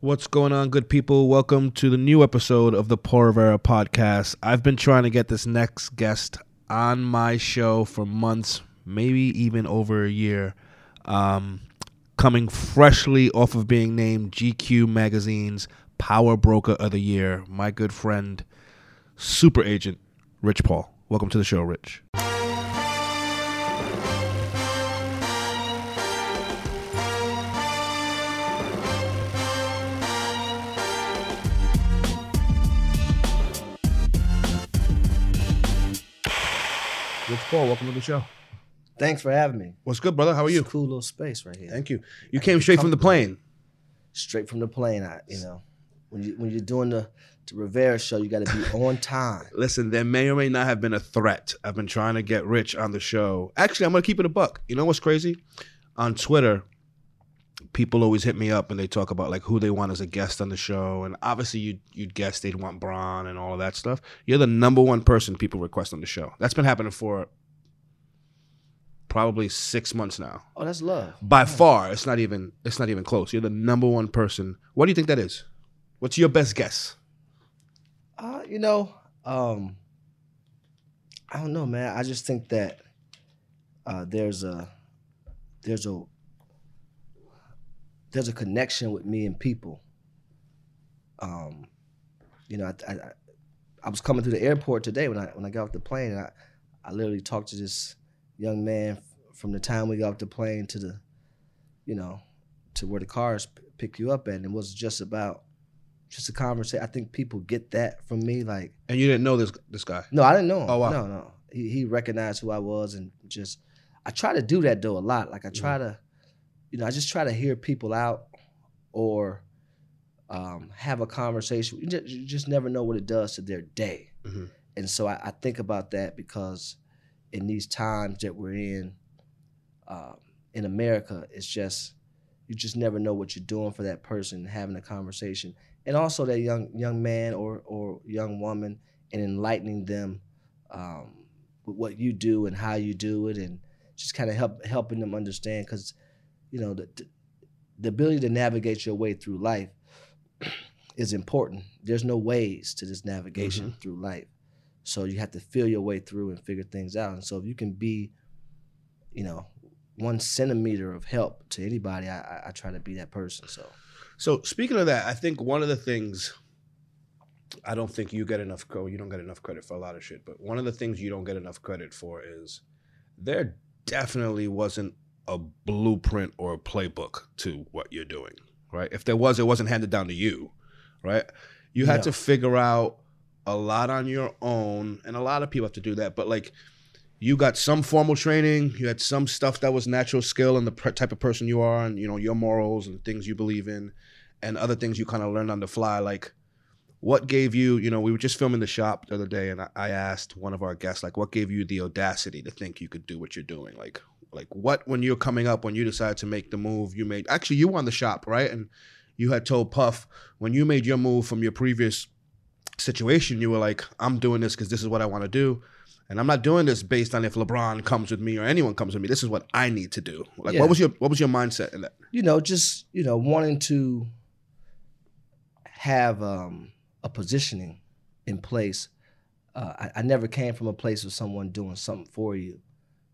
What's going on, good people? Welcome to the new episode of the Paul Rivera podcast. I've been trying to get this next guest on my show for months, maybe even over a year. Um, coming freshly off of being named GQ Magazine's Power Broker of the Year, my good friend, super agent, Rich Paul. Welcome to the show, Rich. Rich Paul, welcome to the show. Thanks for having me. What's good, brother? How are It's you? a cool little space right here. Thank you. You came straight from the plane. Straight from the plane, I, you know, when you when you're doing the the Rivera show, you got to be on time. Listen, there may or may not have been a threat. I've been trying to get Rich on the show. Actually, I'm gonna keep it a buck. You know what's crazy? On Twitter, people always hit me up and they talk about like who they want as a guest on the show. And obviously, you'd you'd guess they'd want Bron and all of that stuff. You're the number one person people request on the show. That's been happening for probably six months now. Oh, that's love. By far, it's not even it's not even close. You're the number one person. What do you think that is? What's your best guess? Uh, you know, um, I don't know, man. I just think that uh, there's a there's a there's a connection with me and people. Um, you know, I, I I was coming through the airport today when I when I got off the plane. And I I literally talked to this young man from the time we got off the plane to the, you know, to where the cars pick you up at, and it was just about just a conversation. I think people get that from me, like. And you didn't know this this guy. No, I didn't know him. Oh, wow. No, no. He he recognized who I was and just I try to do that though a lot. Like I try Mm-hmm. to, you know, I just try to hear people out or um, have a conversation. You just, you just never know what it does to their day. Mhm. And so I, I think about that because in these times that we're in, um, in America, it's just you just never know what you're doing for that person having a conversation and also that young young man or or young woman and enlightening them um, with what you do and how you do it and just kind of help helping them understand because you know the, the ability to navigate your way through life is important. There's no ways to this navigation mm-hmm. through life. So you have to feel your way through and figure things out. And so if you can be you know one centimeter of help to anybody i, I, I try to be that person. So So speaking of that, I think one of the things I don't think you get enough credit. You don't get enough credit for a lot of shit, but one of the things you don't get enough credit for is there definitely wasn't a blueprint or a playbook to what you're doing, right? If there was, it wasn't handed down to you, right? You had No. to figure out a lot on your own, and a lot of people have to do that. But like, you got some formal training, you had some stuff that was natural skill and the pr- type of person you are, and you know your morals and things you believe in, and other things you kind of learned on the fly. Like, what gave you? You know, we were just filming the shop the other day, and I, I asked one of our guests, like, what gave you the audacity to think you could do what you're doing? Like, like what when you're coming up when you decided to make the move you made? Actually, you won the shop, right? And you had told Puff when you made your move from your previous situation, you were like, I'm doing this because this is what I want to do. And I'm not doing this based on if LeBron comes with me or anyone comes with me. This is what I need to do. Like, Yeah. what was your what was your mindset in that? you know, just you know, wanting to have um, a positioning in place. Uh, I, I never came from a place of someone doing something for you,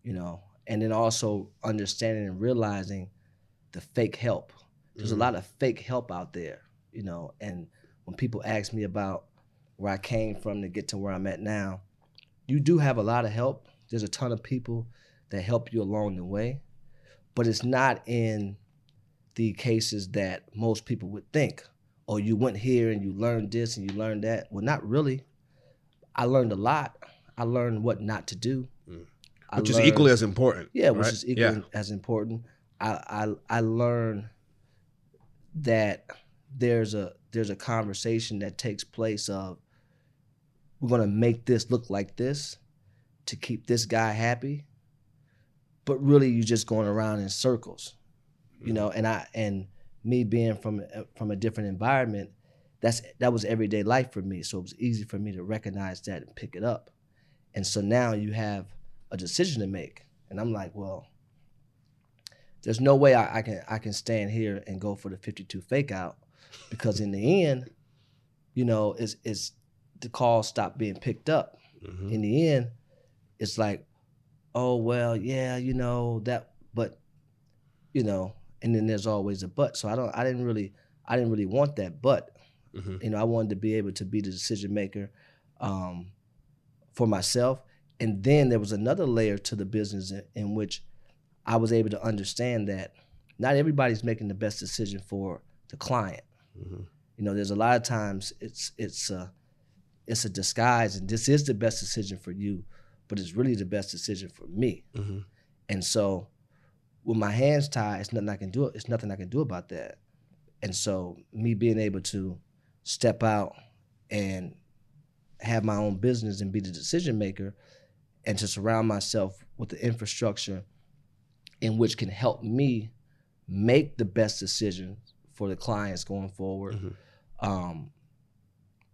you know, and then also understanding and realizing the fake help. There's Mhm. a lot of fake help out there, you know, and when people ask me about where I came from to get to where I'm at now, you do have a lot of help. There's a ton of people that help you along the way, but it's not in the cases that most people would think. Oh, you went here and you learned this and you learned that. Well, not really. I learned a lot. I learned what not to do. I Which is equally as important. yeah, which right? is equally Yeah. as important. I, I I learned that there's a there's a conversation that takes place of we're gonna make this look like this to keep this guy happy, but really you're just going around in circles, you mm-hmm. know. And I and me being from a- from a different environment, that's that was everyday life for me. So it was easy for me to recognize that and pick it up. And so now you have a decision to make, and I'm like, well, there's no way I, I can I can stand here and go for the 52 fake out because in the end, you know, is is the call stopped being picked up. Mhm. In the end, it's like, oh well, yeah, you know that, but you know, and then there's always a but. So I don't, I didn't really, I didn't really want that, but Mhm. you know, I wanted to be able to be the decision maker um, for myself. And then there was another layer to the business in, in which I was able to understand that not everybody's making the best decision for the client. Mhm. You know, there's a lot of times it's it's a it's a disguise, and this is the best decision for you, but it's really the best decision for me. Mhm. And so, with my hands tied, it's nothing I can do. It's nothing I can do about that. And so, me being able to step out and have my own business and be the decision maker, and to surround myself with the infrastructure in which can help me make the best decisions for the clients going forward, Mhm. um,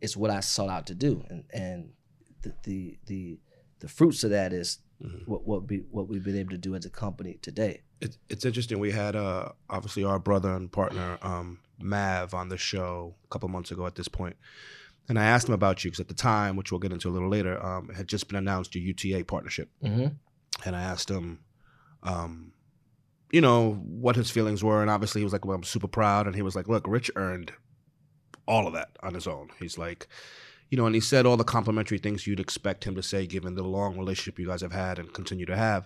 is what I sought out to do. And and the the the, the fruits of that is Mhm. what what we what we've been able to do as a company today. It's it's interesting. We had uh obviously our brother and partner um Mav on the show a couple months ago at this point, and I asked him about you because at the time, which we'll get into a little later, um, it had just been announced your UTA partnership, Mm-hmm. and I asked him, um, you know, what his feelings were, and obviously he was like, "Well, I'm super proud," and he was like, "Look, Rich earned all of that on his own." He's like. You know, and he said all the complimentary things you'd expect him to say, given the long relationship you guys have had and continue to have.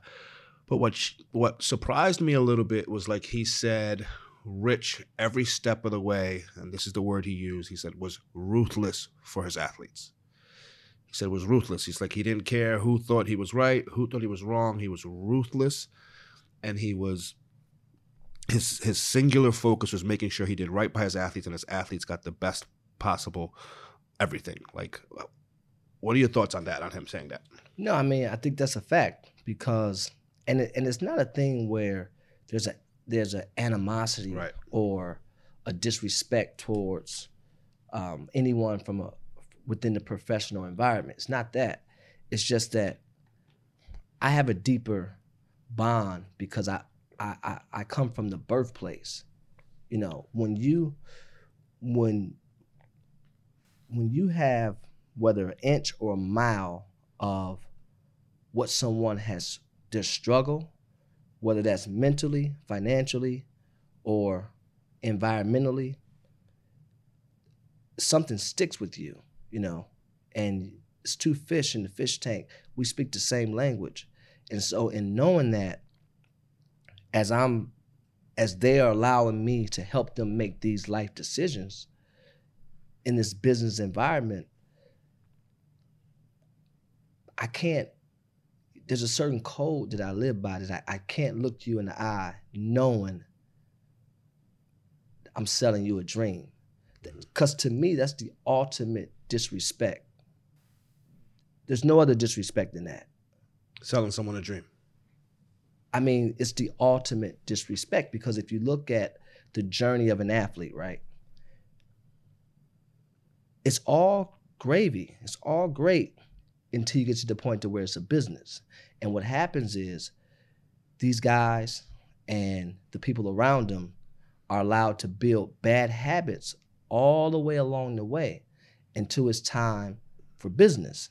But what sh- what surprised me a little bit was like he said, Rich every step of the way, and this is the word he used. He said was ruthless for his athletes. He said was ruthless. He's like he didn't care who thought he was right, who thought he was wrong. He was ruthless, and he was his his singular focus was making sure he did right by his athletes, and his athletes got the best possible everything. Like, what are your thoughts on that? On him saying that? No, I mean I think that's a fact because and it, and it's not a thing where there's a there's an animosity Right. or a disrespect towards um, anyone from a within the professional environment. It's not that. It's just that I have a deeper bond because I I, I, I come from the birthplace. You know, when you when when you have whether an inch or a mile of what someone has their struggle, whether that's mentally, financially, or environmentally, something sticks with you, you know. And it's two fish in the fish tank. We speak the same language. And so in knowing that, as I'm as they are allowing me to help them make these life decisions in this business environment, I can't, there's a certain code that I live by that I, I can't look you in the eye knowing I'm selling you a dream. Because to me, that's the ultimate disrespect. There's no other disrespect than that. Selling someone a dream. I mean, it's the ultimate disrespect because if you look at the journey of an athlete, right? It's all gravy. It's all great until you get to the point to where it's a business. And what happens is these guys and the people around them are allowed to build bad habits all the way along the way until it's time for business.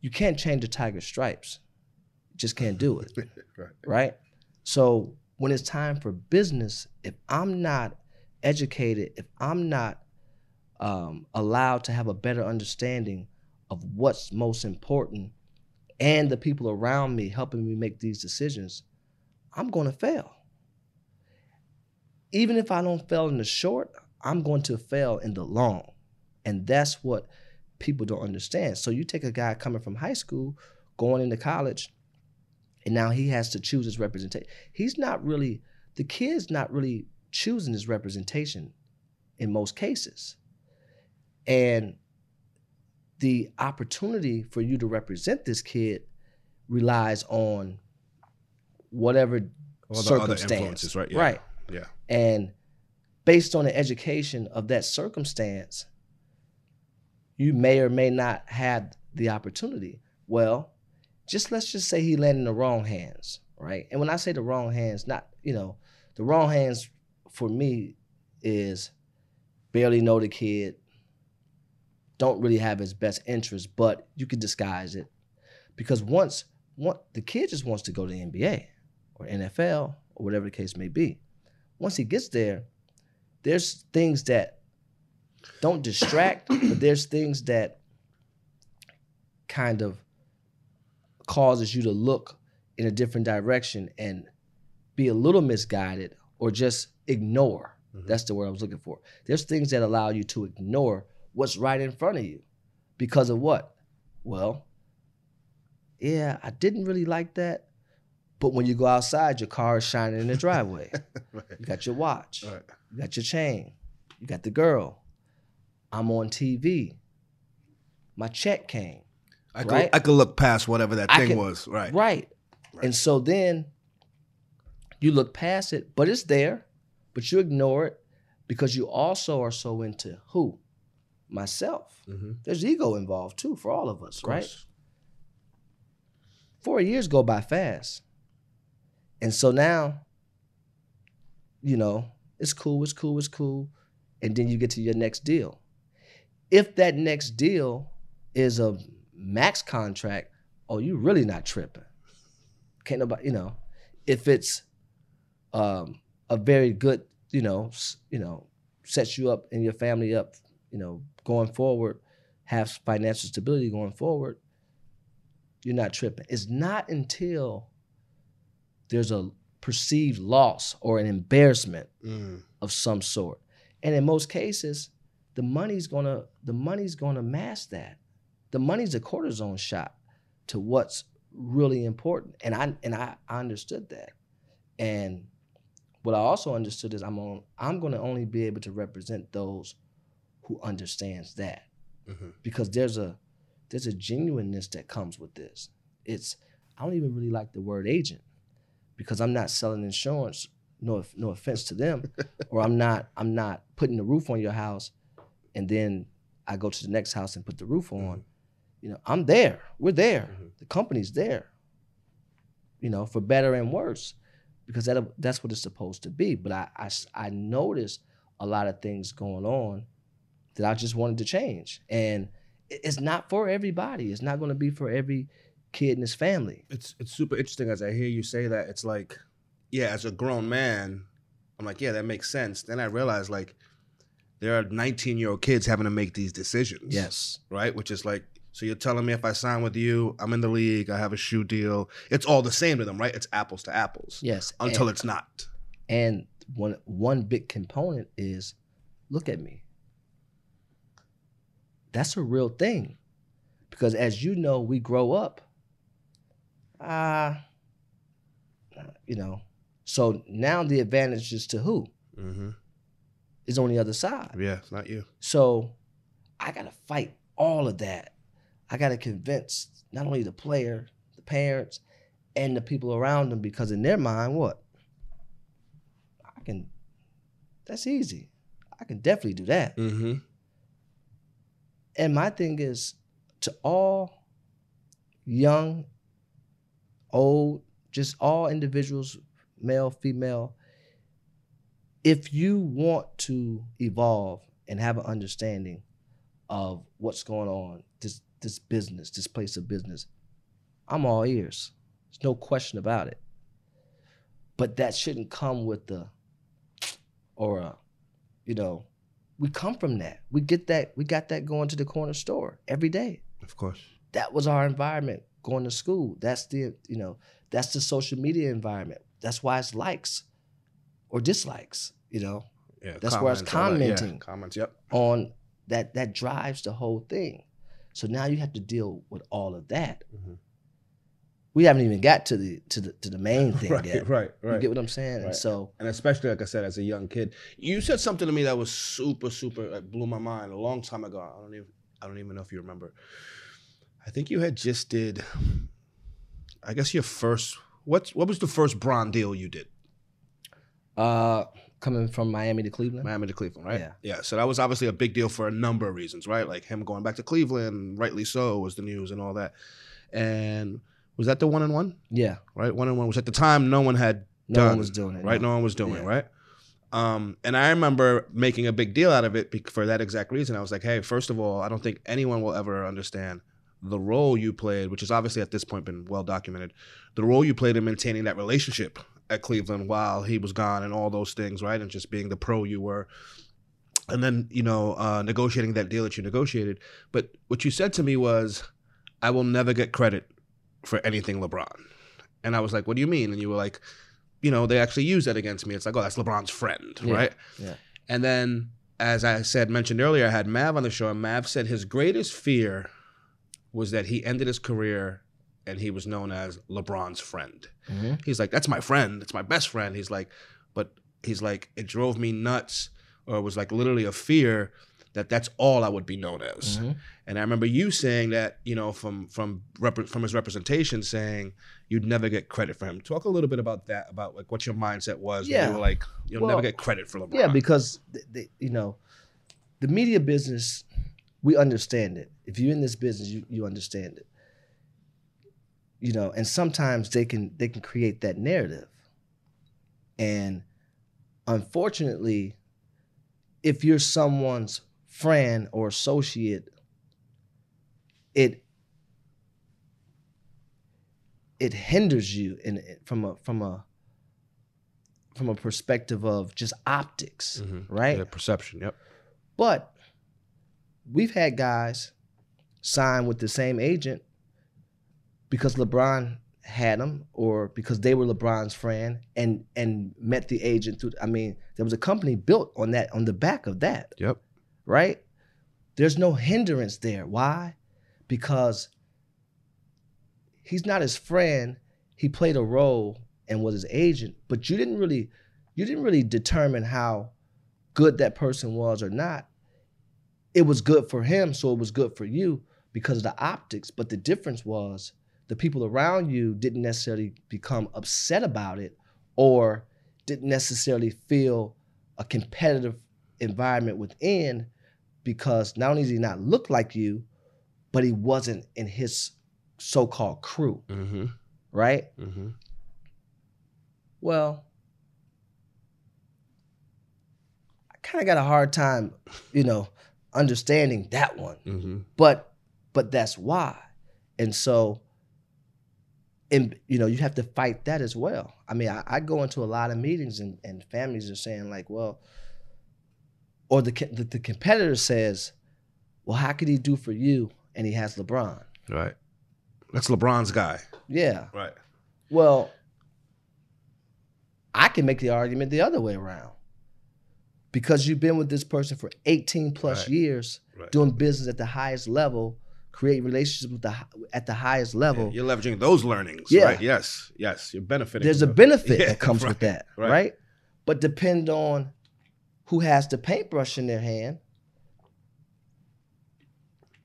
You can't change the tiger stripes. You just can't do it right. right? So when it's time for business, if I'm not educated, if I'm not um, allowed to have a better understanding of what's most important and the people around me helping me make these decisions, I'm going to fail. Even if I don't fail in the short, I'm going to fail in the long. And that's what people don't understand. So you take a guy coming from high school, going into college, and now he has to choose his representation. He's not really the kid's not really choosing his representation in most cases. And the opportunity for you to represent this kid relies on whatever All circumstance. right? Yeah. Right. Yeah. And based on the education of that circumstance, you may or may not have the opportunity. Well, just let's just say he landed in the wrong hands, right? And when I say the wrong hands, not, you know, the wrong hands for me is barely know the kid, don't really have his best interest, but you can disguise it. Because once one, the kid just wants to go to the NBA or NFL or whatever the case may be. Once he gets there, there's things that don't distract, but there's things that kind of causes you to look in a different direction and be a little misguided or just ignore. Mm-hmm. That's the word I was looking for. There's things that allow you to ignore what's right in front of you because of what? Well, yeah, I didn't really like that. But when you go outside, your car is shining in the driveway. Right. You got your watch. Right. You got your chain. You got the girl. I'm on TV. My check came. I could, Right? I could look past whatever that I thing can- was. Right. Right. Right. And so then you look past it, but it's there, but you ignore it because you also are so into who? Myself. Mm-hmm. There's ego involved too for all of us, right? Right. Four years go by fast. And so now, you know, it's cool, it's cool, it's cool. And then you get to your next deal. If that next deal is a max contract, oh, you really not tripping. Can't nobody, you know, if it's um, a very good, you know, you know, sets you up and your family up, you know, going forward, have financial stability going forward, you're not tripping. It's not until there's a perceived loss or an embarrassment Mm. of some sort. And in most cases, the money's gonna the money's gonna mask that. The money's a cortisone shot to what's really important. And I and I, I understood that. And what I also understood is I'm on I'm gonna only be able to represent those who understands that Mhm. because there's a there's a genuineness that comes with this. It's I don't even really like the word agent because I'm not selling insurance. No, no offense to them, or I'm not I'm not putting the roof on your house, and then I go to the next house and put the roof on. You know, I'm there. We're there. Mhm. The company's there. You know, for better and worse, because that that's what it's supposed to be. But i i, I noticed a lot of things going on that I just wanted to change, and it's not for everybody. It's not going to be for every kid in his family. It's it's super interesting as I hear you say that. It's like, yeah, as a grown man, I'm like, yeah, that makes sense. Then I realize like there are 19 year old kids having to make these decisions. Yes. Right? Which is like, so you're telling me if I sign with you, I'm in the league, I have a shoe deal. It's all the same to them, right? It's apples to apples. Yes. Until and, it's not. and one one big component is look at me. That's a real thing. Because as you know, we grow up. Ah, you know. So now the advantage is to who? Mm-hmm. Is on the other side. Yeah, it's not you. So I gotta fight all of that. I gotta convince not only the player, the parents, and the people around them because in their mind, what? I can that's easy. I can definitely do that. Mm-hmm. And my thing is to all young, old, just all individuals, male, female, if you want to evolve and have an understanding of what's going on, this this business, this place of business, I'm all ears. There's no question about it. But that shouldn't come with the or a, you know, we come from that. We get that. We got that going to the corner store every day. Of course. That was our environment going to school. That's the you know that's the social media environment. That's why it's likes or dislikes. You know Yeah. That's where it's was comments, all that. Yeah, commenting. Comments, yep. on that that drives the whole thing. So now you have to deal with all of that. Mhm. We haven't even got to the to the to the main thing yet. Right, yet. right, You get what I'm saying? And so and especially like I said, as a young kid, you said something to me that was super, super like blew my mind a long time ago. I don't even, I don't even know if you remember. I think you had just did, I guess your first. What what was the first Bron deal you did? uh coming from Miami to Cleveland. Miami to Cleveland, right? Yeah. Yeah. So that was obviously a big deal for a number of reasons, right? Like him going back to Cleveland, rightly so, was the news and all that. And was that the one and one? Yeah. Right, one and one, which at the time no one had No done, one was doing it. right? no. No one was doing Yeah. it, right? Um, and I remember making a big deal out of it for that exact reason. I was like, hey, first of all, I don't think anyone will ever understand the role you played, which has obviously at this point been well documented, the role you played in maintaining that relationship at Cleveland while he was gone and all those things, right? And just being the pro you were. And then, you know, uh, negotiating that deal that you negotiated. But what you said to me was, I will never get credit for anything LeBron. And I was like, what do you mean? And you were like, you know, they actually use that against me. It's like, oh, that's LeBron's friend, Yeah, right? yeah. And then, as I said, mentioned earlier, I had Mav on the show, and Mav said his greatest fear was that he ended his career and he was known as LeBron's friend. Mhm. He's like, that's my friend. It's my best friend. He's like, but he's like, it drove me nuts, or it was like literally a fear that that's all I would be known as. Mhm. And I remember you saying that, you know, from from rep- from his representation, saying you'd never get credit for him. Talk a little bit about that, about like what your mindset was. when Yeah. you were like, you'll Well, never get credit for LeBron. Yeah, because you know, the media business, we understand it. If you're in this business, you, you understand it. You know, and sometimes they can they can create that narrative. And unfortunately, if you're someone's friend or associate, it it hinders you in from a from a from a perspective of just optics, Mhm. right? Yeah, perception. Yep. But we've had guys sign with the same agent because LeBron had them or because they were LeBron's friend and and met the agent through I mean, there was a company built on that on the back of that, Yep. Right? There's no hindrance there. Why? Because he's not his friend. He played a role and was his agent, but you didn't really you didn't really determine how good that person was or not. It was good for him, so it was good for you because of the optics. But the difference was the people around you didn't necessarily become upset about it or didn't necessarily feel a competitive environment within because not only did he not look like you, but he wasn't in his so-called crew, Mm-hmm. right? Mm-hmm. Well, I kind of got a hard time, you know, understanding that one. Mm-hmm. But but that's why. And so and you know, you have to fight that as well. I mean, I, I go into a lot of meetings and, and families are saying like, well, or the, the the competitor says, well, how could he do for you and he has LeBron? Right. That's LeBron's guy. Yeah. Right. Well, I can make the argument the other way around. Because you've been with this person for 18 plus Right. years, Right. doing business at the highest level, creating relationships with the at the highest level. You're leveraging those learnings. Yeah. Right. Yes. Yes. You're benefiting. There's a benefit Yeah, that comes right, with that, right. But depend on who has the paintbrush in their hand.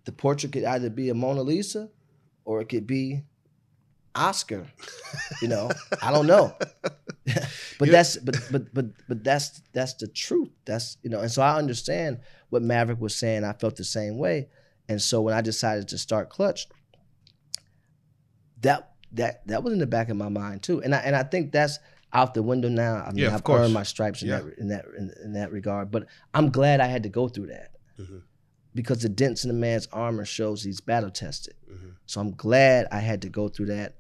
The portrait could either be a Mona Lisa or it could be Oscar. You know, I don't know. but that's but but but but that's that's the truth. That's you know, and so I understand what Maverick was saying. I felt the same way. And so when I decided to start Klutch, that that that was in the back of my mind too. And I and I think that's out the window now. I mean, Yeah, I've course. earned my stripes in Yeah. that in that in, in that regard. But I'm glad I had to go through that Mhm. because the dents in the man's armor shows he's battle tested. Mhm. So I'm glad I had to go through that.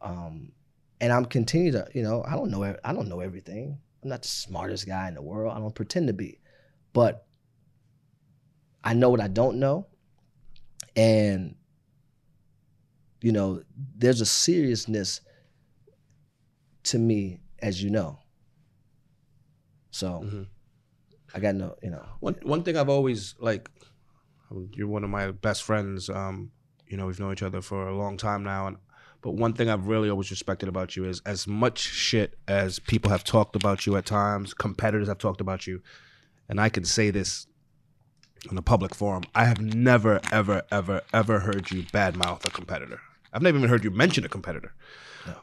Um, and I'm continue to, you know, I don't know, I don't know everything. I'm not the smartest guy in the world. I don't pretend to be, but I know what I don't know, and you know, there's a seriousness to me, as you know. So Mhm. I got no, you know, One one thing I've always like, you're one of my best friends. Um, you know, we've known each other for a long time now, and but one thing I've really always respected about you is as much shit as people have talked about you at times, competitors have talked about you, and I can say this in a public forum. I have never, ever, ever, ever heard you badmouth a competitor. I've never even heard you mention a competitor.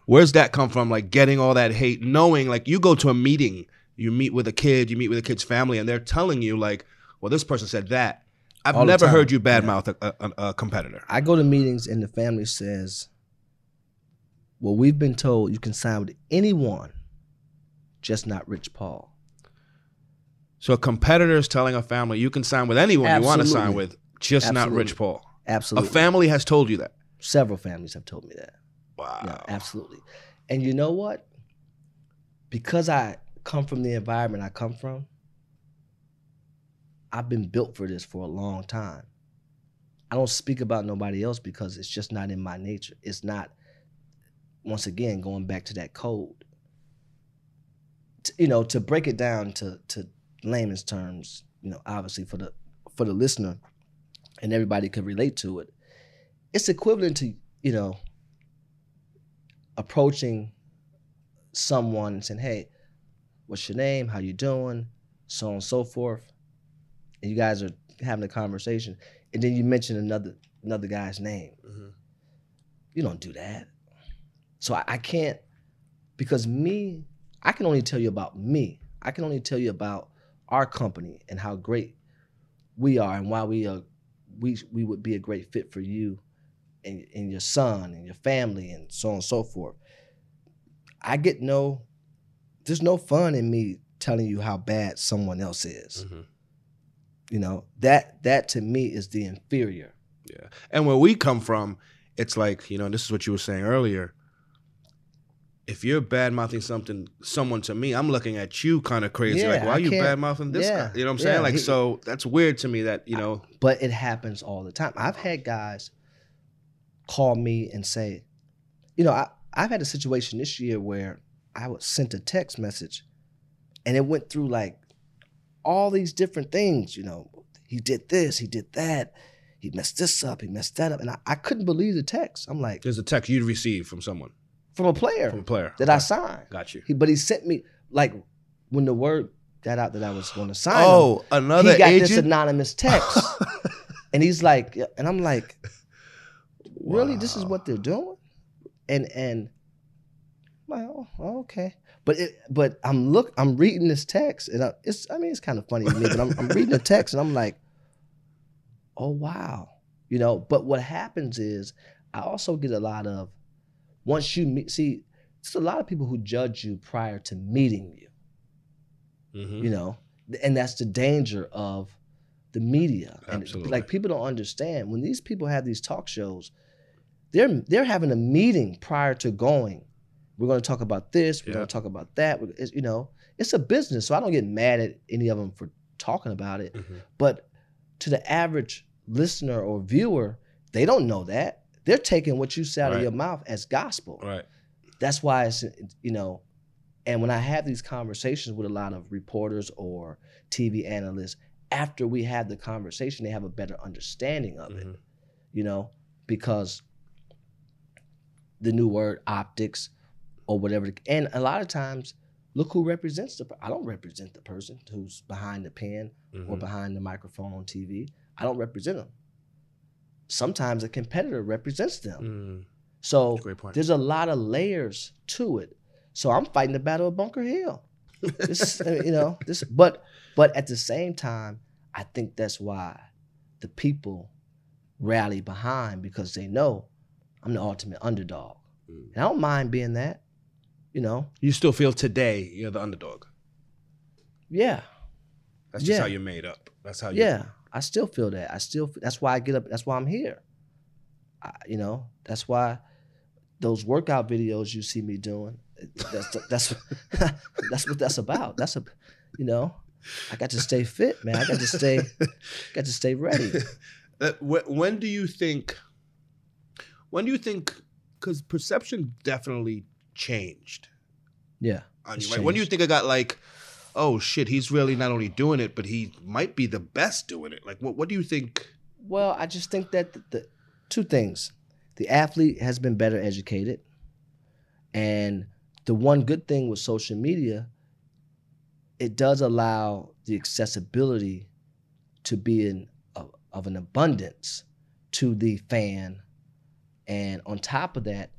Where's that come from? Like getting all that hate, knowing like you go to a meeting, you meet with a kid, you meet with a kid's family, and they're telling you like, well, this person said that. I've All never heard you badmouth a, a, a competitor. I go to meetings and the family says, Well, we've been told you can sign with anyone, just not Rich Paul. So a competitor is telling a family you can sign with anyone you want to sign with, just not Rich Paul. Absolutely. A family has told you that. Several families have told me that. Wow. Yeah, absolutely. And you know what? Because I come from the environment I come from, I've been built for this for a long time. I don't speak about nobody else because it's just not in my nature. It's not, once again, going back to that code. T- you know, to break it down to to layman's terms, you know, obviously for the for the listener and everybody could relate to it, it's equivalent to, you know, approaching someone and saying, "Hey, what's your name? How you doing?" So on and so forth, and you guys are having a conversation, and then you mention another another guy's name. Mhm. You don't do that. So I, I can't because me, I can only tell you about me. I can only tell you about our company and how great we are and why we are we we would be a great fit for you and, and your son and your family and so on and so forth. I get no there's no fun in me telling you how bad someone else is. Mhm. You know, that that to me is the inferior. Yeah. And where we come from, it's like, you know, this is what you were saying earlier. If you're bad mouthing something, someone to me, I'm looking at you kind of crazy. Yeah, like, why I are you bad mouthing this yeah, guy? You know what I'm yeah, saying? Like, he- so that's weird to me that, you know, but it happens all the time. I've had guys call me and say, you know, I, I've had a situation this year where I was sent a text message and it went through like all these different things, you know, he did this, he did that, he messed this up, he messed that up. And I, I couldn't believe the text. I'm like, there's a text you'd receive from someone, from a player from a player. that I signed. Got you. He, but he sent me, like, when the word got out that I was going to sign oh, him, Oh, another he got this anonymous text. and he's like, and I'm like, really, this is what they're doing? And and I'm like, oh, okay. But it, but I'm look, I'm reading this text, and I, it's, I mean, it's kind of funny to me, but I'm, I'm reading the text, and I'm like, oh wow, you know. But what happens is, I also get a lot of, once you meet, see, there's a lot of people who judge you prior to meeting you Mhm. you know and that's the danger of the media and Absolutely. like people don't understand when these people have these talk shows they're they're having a meeting prior to going we're going to talk about this we're Yeah. going to talk about that it's, you know it's a business so i don't get mad at any of them for talking about it Mhm. but to the average listener or viewer they don't know that they're taking what you say out of your mouth as gospel Right. that's why it's you know and when i have these conversations with a lot of reporters or tv analysts after we have the conversation they have a better understanding of it Mhm. you know because the new word optics or whatever and a lot of times look who represents the i don't represent the person who's behind the pen or Mhm. behind the microphone on tv i don't represent them sometimes a competitor represents them Mm. so there's a lot of layers to it. So I'm fighting the battle of Bunker Hill. This, uh, you know, this, but but at the same time, I think that's why the people rally behind because they know I'm the ultimate underdog, Mm. and I don't mind being that. You know, You still feel today you're the underdog. yeah, That's just Yeah. how you're made up. That's how you. yeah. I still feel that. I still. That's why I get up. That's why I'm here. I, you know, that's why those workout videos you see me doing. That's that's that's what that's about. That's a, you know, I got to stay fit, man. I got to stay, got to stay ready. When do you think? When do you think? Because perception definitely changed Yeah, on you. Right? When do you think I got like, oh shit, he's really not only doing it, but he might be the best doing it. Like, what? What do you think? Well, I just think that the, the two things: the athlete has been better educated, and the one good thing with social media, it does allow the accessibility to be in of, of an abundance to the fan, and on top of that,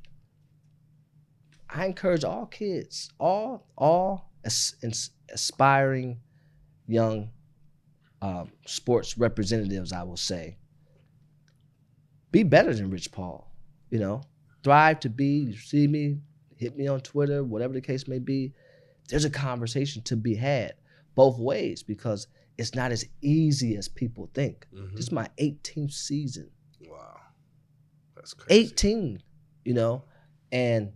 I encourage all kids, all all as, as- aspiring young um, sports representatives, I will say, be better than Rich Paul. You know, thrive to be. You see me, hit me on Twitter, whatever the case may be. There's a conversation to be had, both ways because it's not as easy as people think. Mhm. This is my 18th season. Wow, that's crazy. 18, you know, and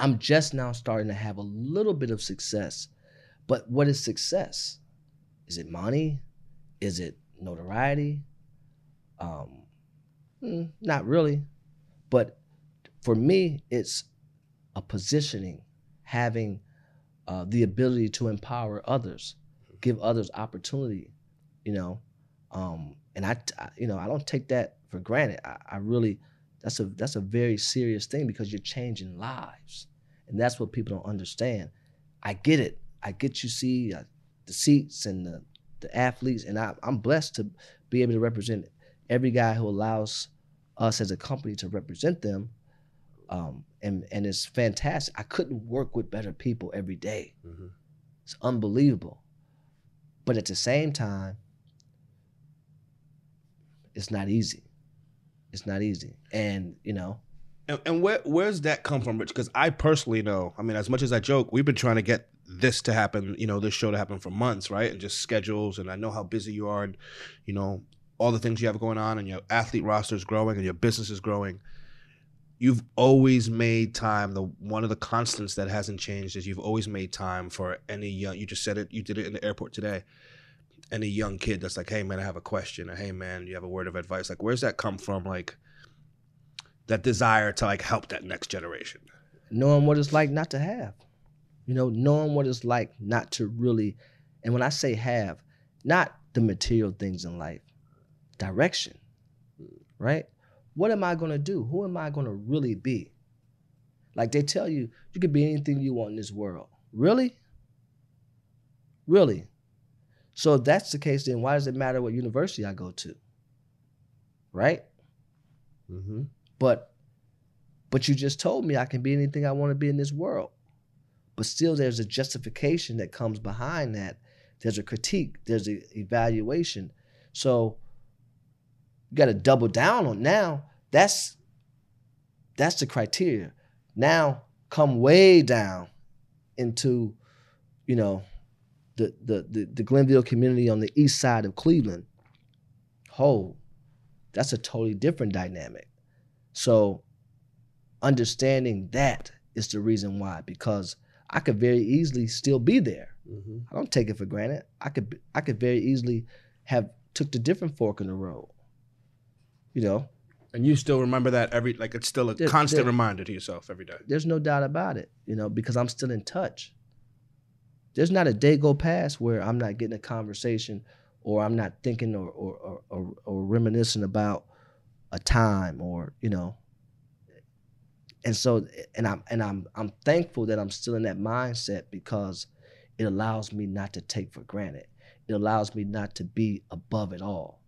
I'm just now starting to have a little bit of success. But what is success? Is it money? Is it notoriety? Um, mm, not really. But for me, it's a positioning, having uh, the ability to empower others, give others opportunity, you know. Um, and I, I- you know, I don't take that for granted. I, I really, that's a that's a very serious thing because you're changing lives, and that's what people don't understand. I get it. I get you see uh, the seats and the the athletes, and I, I'm blessed to be able to represent every guy who allows us as a company to represent them. Um, and and it's fantastic. I couldn't work with better people every day. Mhm. It's unbelievable. But at the same time, it's not easy. It's not easy. And, you know, And, and where where's that come from, Rich? Because I personally know. I mean, as much as I joke, we've been trying to get this to happen. You know, this show to happen for months, right? And just schedules. And I know how busy you are, and you know all the things you have going on, and your athlete roster is growing, and your business is growing. You've always made time. The one of the constants that hasn't changed is you've always made time for any young. You just said it. You did it in the airport today. Any young kid that's like, "Hey man, I have a question," or "Hey man, you have a word of advice." Like, where's that come from? Like that desire to like help that next generation. knowing what it's like not to have. You know, knowing what it's like not to really, and when I say have, not the material things in life, direction, right? What am I gonna do? Who am I gonna really be? Like they tell you, you could be anything you want in this world. Really? Really? So if that's the case, then why does it matter what university I go to? Right? Mm-hmm. But but you just told me I can be anything I want to be in this world. But still there's a justification that comes behind that. There's a critique, there's an evaluation. So you got to double down on now. That's that's the criteria. Now come way down into you know the the the, the Glenville community on the east side of Cleveland. Oh, that's a totally different dynamic. So understanding that is the reason why because I could very easily still be there. Mm-hmm. I don't take it for granted. I could I could very easily have took the different fork in the road. You know, And you still remember that every like it's still a There- constant there- reminder to yourself every day. there's no doubt about it, you know, because I'm still in touch. There's not a day go past where I'm not getting a conversation or I'm not thinking or or, or, or, or reminiscing about a time or, you know. And so and I'm and I'm I'm thankful that I'm still in that mindset because it allows me not to take for granted. It allows me not to be above it all.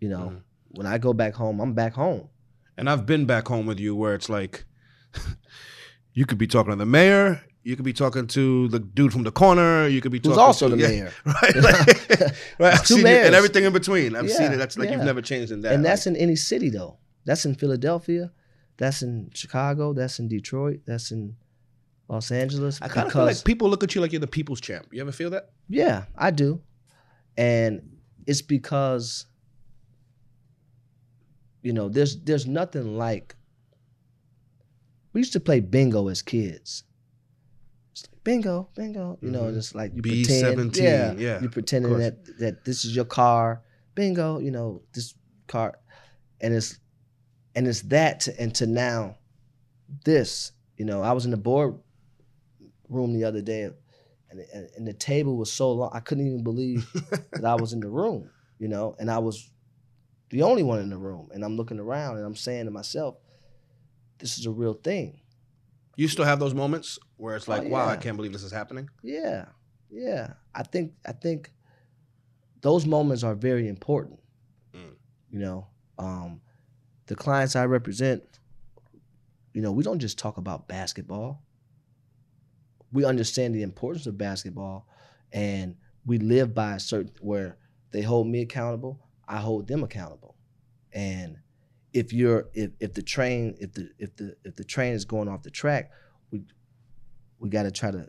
You know, Mhm. when I go back home, I'm back home. And I've been back home with you where it's like you could be talking to the mayor, you could be talking to the dude from the corner, you could be talking Who's also to, the yeah, mayor. Right? Like, right. I've Two mayors. and everything in between. I've seen it. That's like you've never changed in that. and that's like, in any city though. That's in Philadelphia. That's in Chicago. That's in Detroit. That's in Los Angeles. I kind of feel like people look at you like you're the people's champ. You ever feel that? yeah, I do, and it's because you know there's there's nothing like. We used to play bingo as kids. Bingo, bingo. You know, Mhm. just like you B pretend. 17, Yeah, yeah, You're pretending that that this is your car. Bingo. You know this car, and it's and it's that to, and to now this. You know, I was in the board room the other day, and, and and the table was so long I couldn't even believe that I was in the room. You know, and I was the only one in the room, and I'm looking around and I'm saying to myself, "This is a real thing." You still have those moments where it's like, Oh, wow, I can't believe this is happening. Yeah, yeah. I think I think those moments are very important. Mm. You know, um, the clients I represent, you know, we don't just talk about basketball. We understand the importance of basketball, and we live by a certain where they hold me accountable, I hold them accountable, and if you're if, if the train if the if the if the train is going off the track, we we got to try to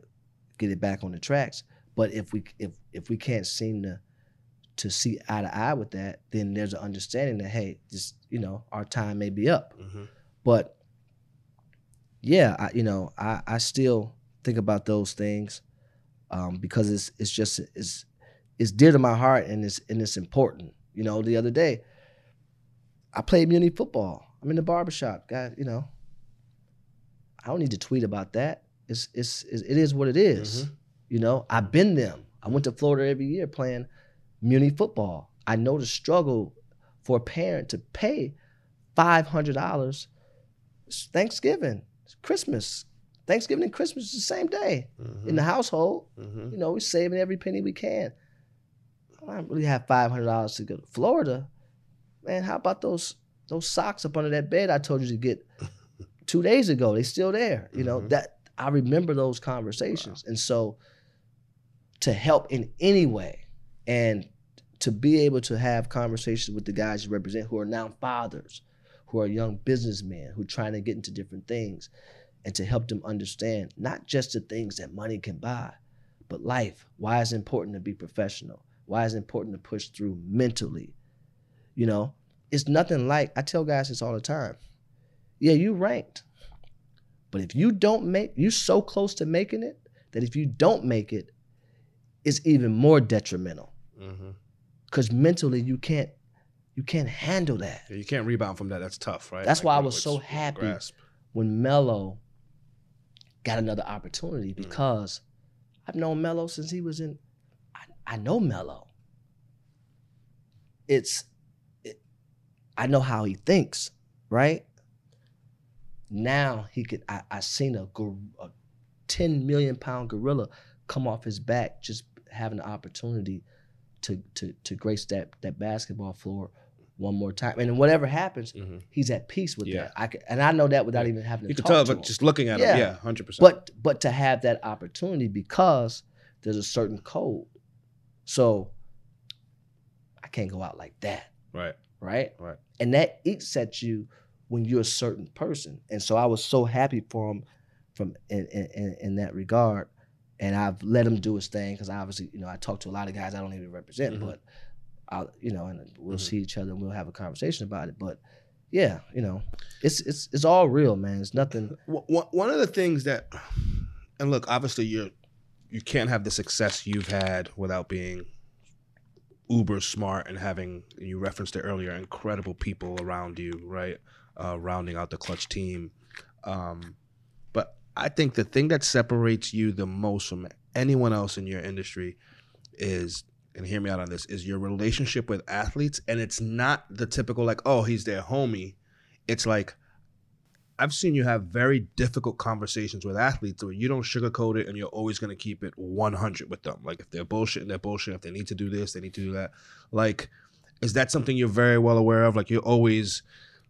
get it back on the tracks. But if we if if we can't seem to to see eye to eye with that, then there's an understanding that hey, just you know, our time may be up. Mm-hmm. But yeah, I, you know, I, I still think about those things um, because it's it's just it's it's dear to my heart and it's and it's important. You know, the other day I played Muny football. I'm in the barbershop, guy. You know, I don't need to tweet about that. It's it's, it is what it is. Mhm. You know, I've been them. I went to Florida every year playing Muny football. I know the struggle for a parent to pay five hundred dollars. Thanksgiving, Christmas, Thanksgiving and Christmas is the same day in the household. Mm-hmm. You know, we're saving every penny we can. I don't really have five hundred dollars to go to Florida. Man, how about those those socks up under that bed I told you to get two days ago? They still there. You know Mhm. that I remember those conversations, and so to help in any way, and to be able to have conversations with the guys you represent who are now fathers, who are young businessmen who are trying to get into different things, and to help them understand not just the things that money can buy, but life. Why is it important to be professional? Why is it important to push through mentally? You know, it's nothing like I tell guys this all the time. Yeah, you ranked. But if you don't make you're so close to making it that if you don't make it, it's even more detrimental. Mm-hmm. Cause mentally you can't you can't handle that. You can't rebound from that. That's tough, right? That's why I was so happy. grasp. when Melo got another opportunity because I've known Melo since he was in. I, I know Melo. It's, it, I know how he thinks, right? Now he could. I, I seen a, a ten million pound gorilla come off his back, just having the opportunity to to to grace that that basketball floor one more time. And whatever happens, Mhm. he's at peace with Yeah. that. I can, and I know that without Yeah. even having to You can tell, but just looking at Yeah. him, yeah, hundred percent. but but to have that opportunity because there's a certain code. So I can't go out like that, right, right? Right. And that eats at you when you're a certain person. And so I was so happy for him from in in, in, that regard. And I've let him do his thing because obviously, you know, I talk to a lot of guys I don't even represent, Mhm. but I'll, you know, and we'll Mhm. see each other and we'll have a conversation about it. But yeah, you know, it's it's it's all real, man. It's nothing. One of the things that, and look, obviously you're you can't have the success you've had without being uber smart and having you referenced it earlier incredible people around you right? Uh, rounding out the Klutch team. Um, but i think the thing that separates you the most from anyone else in your industry is and hear me out on this is your relationship with athletes. And it's not the typical like oh he's their homie. It's like I've seen you have very difficult conversations with athletes where you don't sugarcoat it and you're always going to keep it 100 with them. Like if they're bullshitting, they're bullshit. If they need to do this, they need to do that. Like, is that something you're very well aware of? Like you're always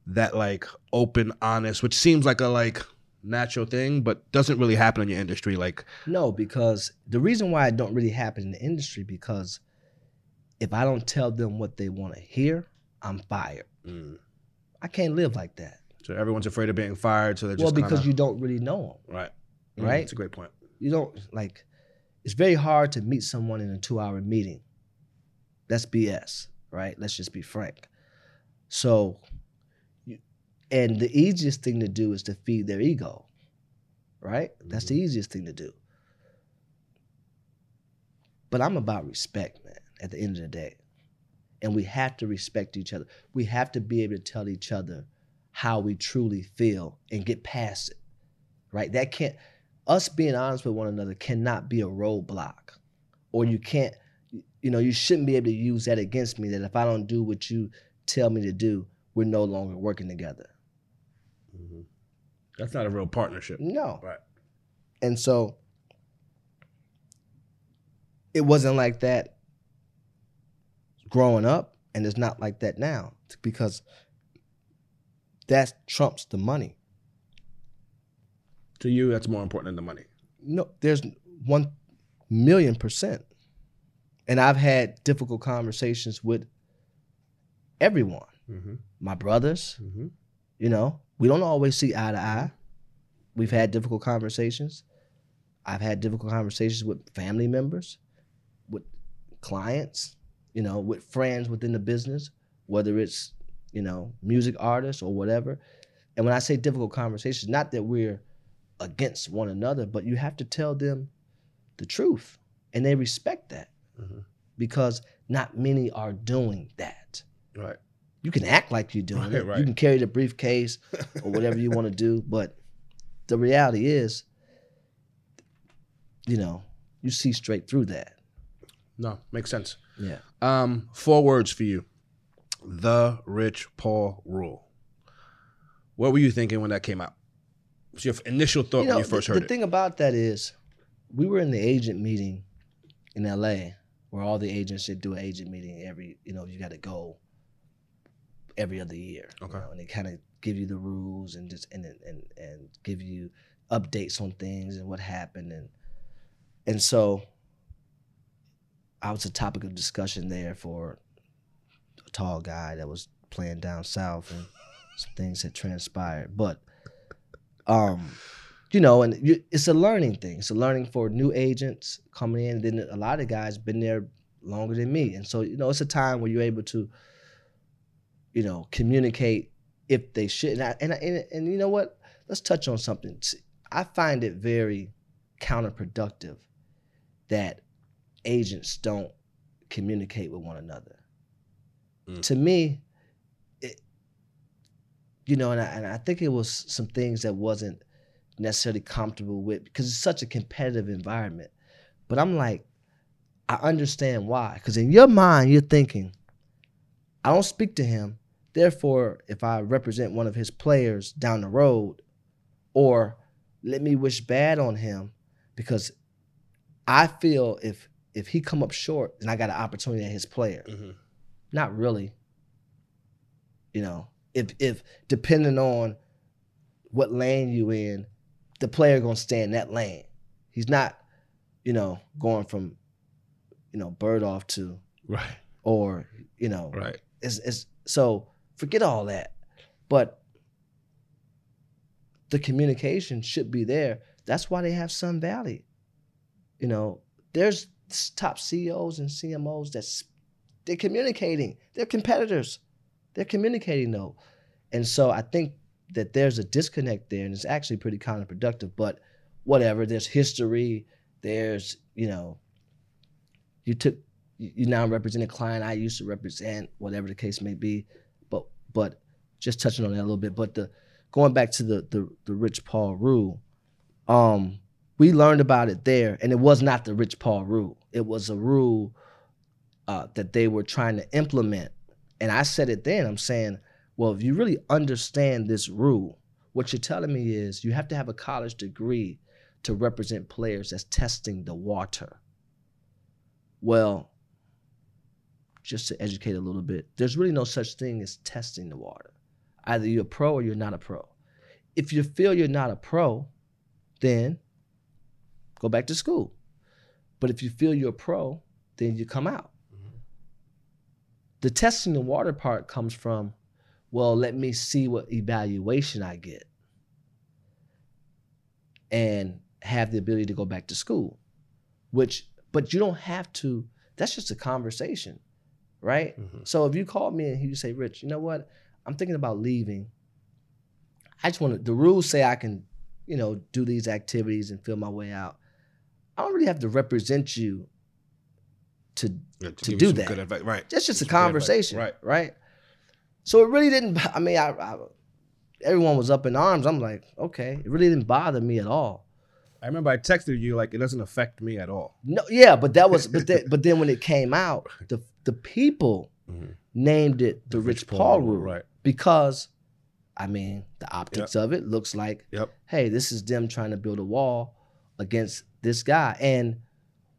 that like open, honest, which seems like a like natural thing, but doesn't really happen in your industry. Like, No, because the reason why it don't really happen in the industry because if I don't tell them what they want to hear, I'm fired. mm. I can't live like that. So everyone's afraid of being fired. So they're just well, because kinda- you don't really know them. right, Mm, right? It's a great point. You don't like. It's very hard to meet someone in a two-hour meeting. That's BS, right? Let's just be frank. So, you- and the easiest thing to do is to feed their ego, right? That's the easiest thing to do. But I'm about respect, man, at the end of the day. And we have to respect each other. We have to be able to tell each other how we truly feel and get past it, right? That can't, us being honest with one another cannot be a roadblock. Or you can't, you know, you shouldn't be able to use that against me that if I don't do what you tell me to do, we're no longer working together. Mhm. That's not a real partnership. No. Right. And so it wasn't like that growing up, and it's not like that now because that trumps the money. To you, that's more important than the money. No, there's one million percent. And I've had difficult conversations with everyone, Mm-hmm. my brothers, Mm-hmm. You know, we don't always see eye to eye. We've had difficult conversations. I've had difficult conversations with family members. With clients, you know, with friends within the business, whether it's, you know, music artists or whatever. And when I say difficult conversations, not that we're against one another, but you have to tell them the truth. And they respect that Mhm. because not many are doing that. Right. You can act like you're doing Right, it. right. You can carry the briefcase or whatever you want to do, but the reality is, you know, you see straight through that. No, makes sense. Yeah. Um, four words for you. The Rich Paul rule. What were you thinking when that came out? What's your initial thought you know, when you first the, heard the it? thing about that is, we were in the agent meeting in LA, where all the agents should do an agent meeting every. You know, you got to go every other year. you Okay. know, and they kind of give you the rules and just and and and give you updates on things and what happened and and so I was a topic of discussion there for tall guy that was playing down south and some things had transpired. But um, you know, and you, it's a learning thing. It's a learning for new agents coming in. Then a lot of guys been there longer than me, and so you know, it's a time where you're able to, you know, communicate if they should. And I, and, I, and and you know what? Let's touch on something. I find it very counterproductive that agents don't communicate with one another. Mm. To me, it, you know, and I, and I think it was some things that wasn't necessarily comfortable with because it's such a competitive environment. But I'm like, I understand why. Because in your mind, you're thinking, I don't speak to him. Therefore, if I represent one of his players down the road, or let me wish bad on him, because I feel if if he come up short, then I got an opportunity at his player. Mhm. Not really. You know, if if depending on what lane you in, the player gonna stay in that lane. He's not, you know, going from, you know, bird off to Right. or you know, Right. it's, it's so forget all that. But the communication should be there. That's why they have Sun Valley. You know, there's top CEOs and CMOs that's they're communicating. They're competitors. They're communicating though. And so I think that there's a disconnect there and it's actually pretty counterproductive, but whatever, there's history, there's, you know, you took you now represent a client I used to represent, whatever the case may be. But but just touching on that a little bit. But the going back to the the, the Rich Paul rule, um, we learned about it there, and it was not the Rich Paul rule. It was a rule uh, that they were trying to implement. And I said it then. I'm saying, well, if you really understand this rule, what you're telling me is you have to have a college degree to represent players that's testing the water. Well, just to educate a little bit, there's really no such thing as testing the water. Either you're a pro or you're not a pro. If you feel you're not a pro, then go back to school. But if you feel you're a pro, then you come out. The testing the water part comes from, well, let me see what evaluation I get and have the ability to go back to school, which, but you don't have to, that's just a conversation, right? Mhm. So if you call me and you say, Rich, you know what? I'm thinking about leaving. I just want to, the rules say I can, you know, do these activities and feel my way out. I don't really have to represent you to, Yeah, To you do that. Good advice. Right. that's just a Some conversation. Right. Right. So it really didn't, I mean, I, I, everyone was up in arms. I'm like, okay, it really didn't bother me at all. I remember I texted you like it doesn't affect me at all. No, yeah, but that was, but then, but then when it came out, the the people Mhm. named it the, Rich, Paul, rule, Right. because, I mean, the optics of it looks like, Yep. hey, this is them trying to build a wall against this guy. And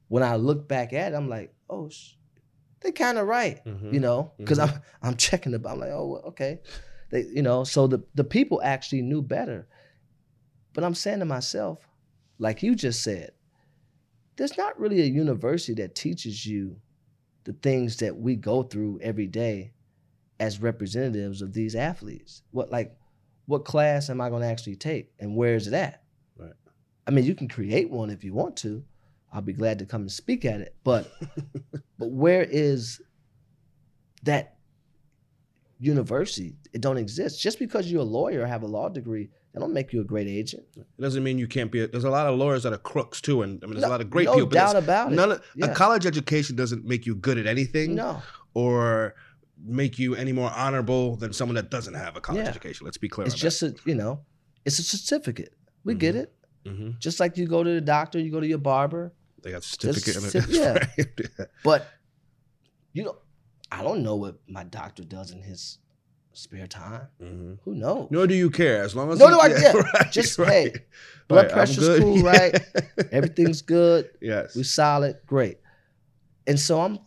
when I look back at it, I'm like, oh, sh- they kind of right, Mhm. you know, because Mhm. I'm I'm checking the, I'm like, oh, well, okay, they, you know, so the the people actually knew better. But I'm saying to myself, like you just said, there's not really a university that teaches you the things that we go through every day as representatives of these athletes. What like what class am I going to actually take and where is it at? Right. I mean, you can create one if you want to, I'll be glad to come and speak at it. But but where is that university? It don't exist. Just because you're a lawyer or have a law degree, that don't make you a great agent. It doesn't mean you can't be. A, there's a lot of lawyers that are crooks too, and I mean, there's No- a lot of great no people. but doubt about it. None of, Yeah. A college education doesn't make you good at anything, No. or make you any more honorable than someone that doesn't have a college Yeah. education. Let's be clear. It's just a you know, it's a certificate. We get it. that. hmm Just like you go to the doctor, you go to your barber. They got certificate. cer- yeah. But you know, I don't know what my doctor does in his spare time. Mhm. Who knows? Nor do you care as long as. You- do I yeah, right, Just, right. hey, blood Right, pressure's cool, right? Everything's good. yes. We solid, great. And so I'm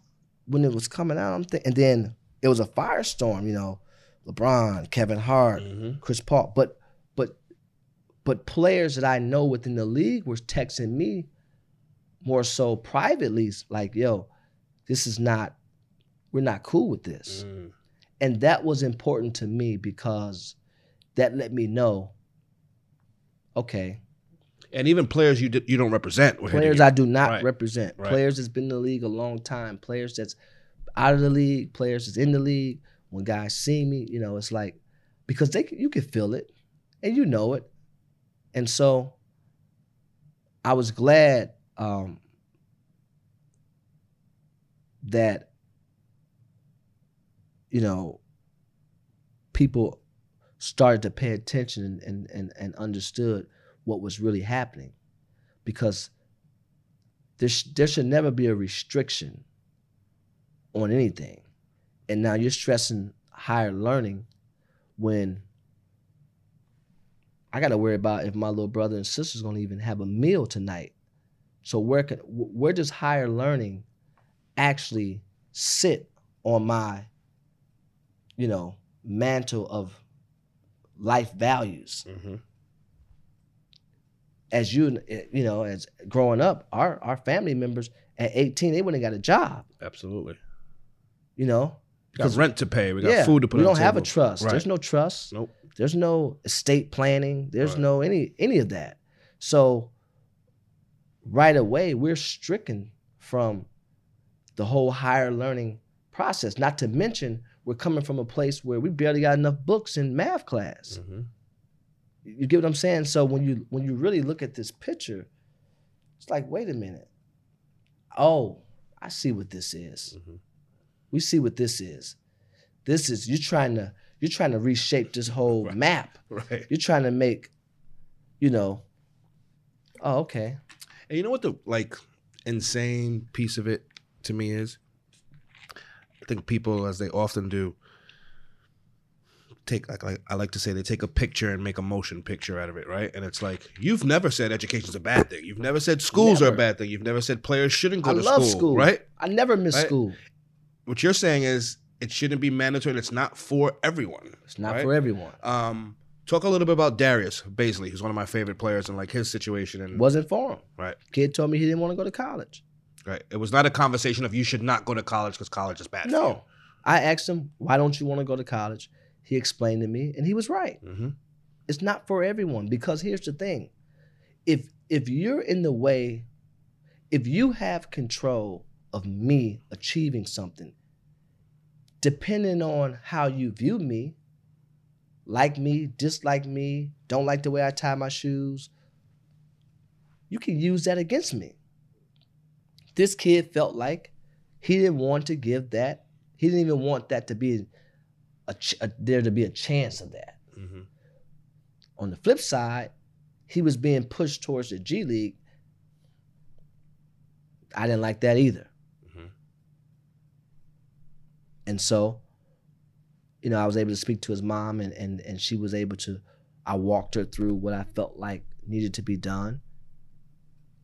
when it was coming out, I'm thinking, and then it was a firestorm. You know, LeBron, Kevin Hart, Mhm. Chris Paul, but but but players that I know within the league were texting me more so privately, like, "Yo, this is not, we're not cool with this," Mm. and that was important to me because that let me know, okay, And even players you did, you don't represent. players. I do not Right. represent, Right. players that's been in the league a long time, players that's out of the league, players that's in the league. When guys see me, you know, it's like because they you can feel it, and you know it, and so I was glad um, that you know people started to pay attention and, and, and, understood what was really happening because there, sh- there should never be a restriction on anything. And now you're stressing higher learning when I got to worry about if my little brother and sister's going to even have a meal tonight. So where can where does higher learning actually sit on my you know mantle of life values? Mhm. as you you know as growing up our our family members at 18 they wouldn't have got a job Absolutely. you know We got rent to pay. We got yeah food to put. we don't have a trust Right. there's no trust Nope. there's no estate planning there's Right. no any any of that so right away we're stricken from the whole higher learning process not to mention we're coming from a place where we barely got enough books in math class Mhm. You get what I'm saying? So when you when you really look at this picture, it's like, wait a minute. Oh, I see what this is. Mhm. We see what this is. This is you're trying to you're trying to reshape this whole Right. map. Right. You're trying to make, you know. Oh, okay. And you know what the like insane piece of it to me is? I think people, as they often do, take like, like I like to say they take a picture and make a motion picture out of it, right? And it's like you've never said education's a bad thing. You've never said schools are a bad thing. You've never said players shouldn't go to school. I to love school, school. right? I never miss Right. school. What you're saying is it shouldn't be mandatory. It's not for everyone. It's not right? for everyone. Um, talk a little bit about Darius Bazley, who's one of my favorite players, and like his situation. And Wasn't for him. right, Kid told me he didn't want to go to college. right. It was not a conversation of you should not go to college because college is bad. No. I asked him, why don't you want to go to college? He explained to me, and he was right. Mm-hmm. it's not for everyone because here's the thing if if you're in the way if you have control of me achieving something depending on how you view me like me dislike me don't like the way i tie my shoes you can use that against me this kid felt like he didn't want to give that he didn't even want that to be a, a there to be a chance of that Mm-hmm. on the flip side, he was being pushed towards the G League. I didn't like that either. Mhm. And so, you know, I was able to speak to his mom and, and and she was able to I walked her through what I felt like needed to be done.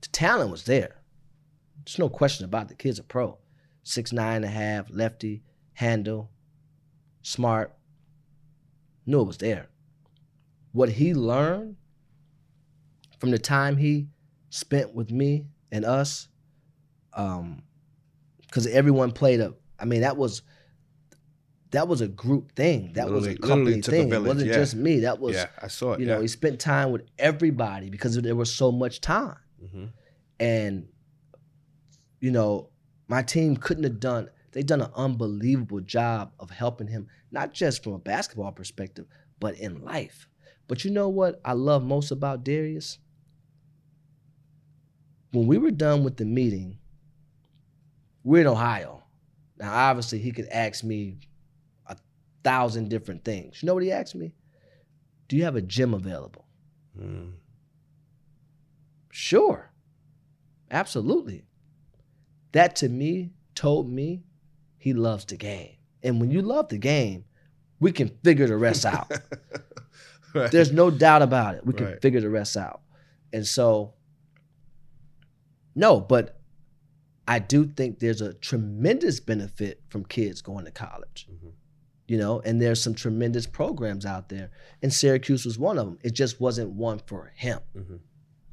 The talent was there. There's no question about it. the kid's a pro. Six nine and a half, lefty, handle, smart. Knew it was there what he learned from the time he spent with me and us um because everyone played a i mean that was that was a group thing that was a company literally took a thing it wasn't yeah. just me that was yeah, I saw it. you yeah. know he spent time with everybody because there was so much time hmm and you know, my team couldn't have done. They done an unbelievable job of helping him, not just from a basketball perspective, but in life. But you know what I love most about Darius? When we were done with the meeting, we're in Ohio. Now, obviously, he could ask me thousand different things. You know what he asked me? Do you have a gym available? Mm. Sure. Absolutely. That to me told me he loves the game. And when you love the game, we can figure the rest out. Right. There's no doubt about it. We can Right. figure the rest out. And so, no, but I do think there's a tremendous benefit from kids going to college. Mhm. You know, and there's some tremendous programs out there. And Syracuse was one of them. It just wasn't one for him, Mhm.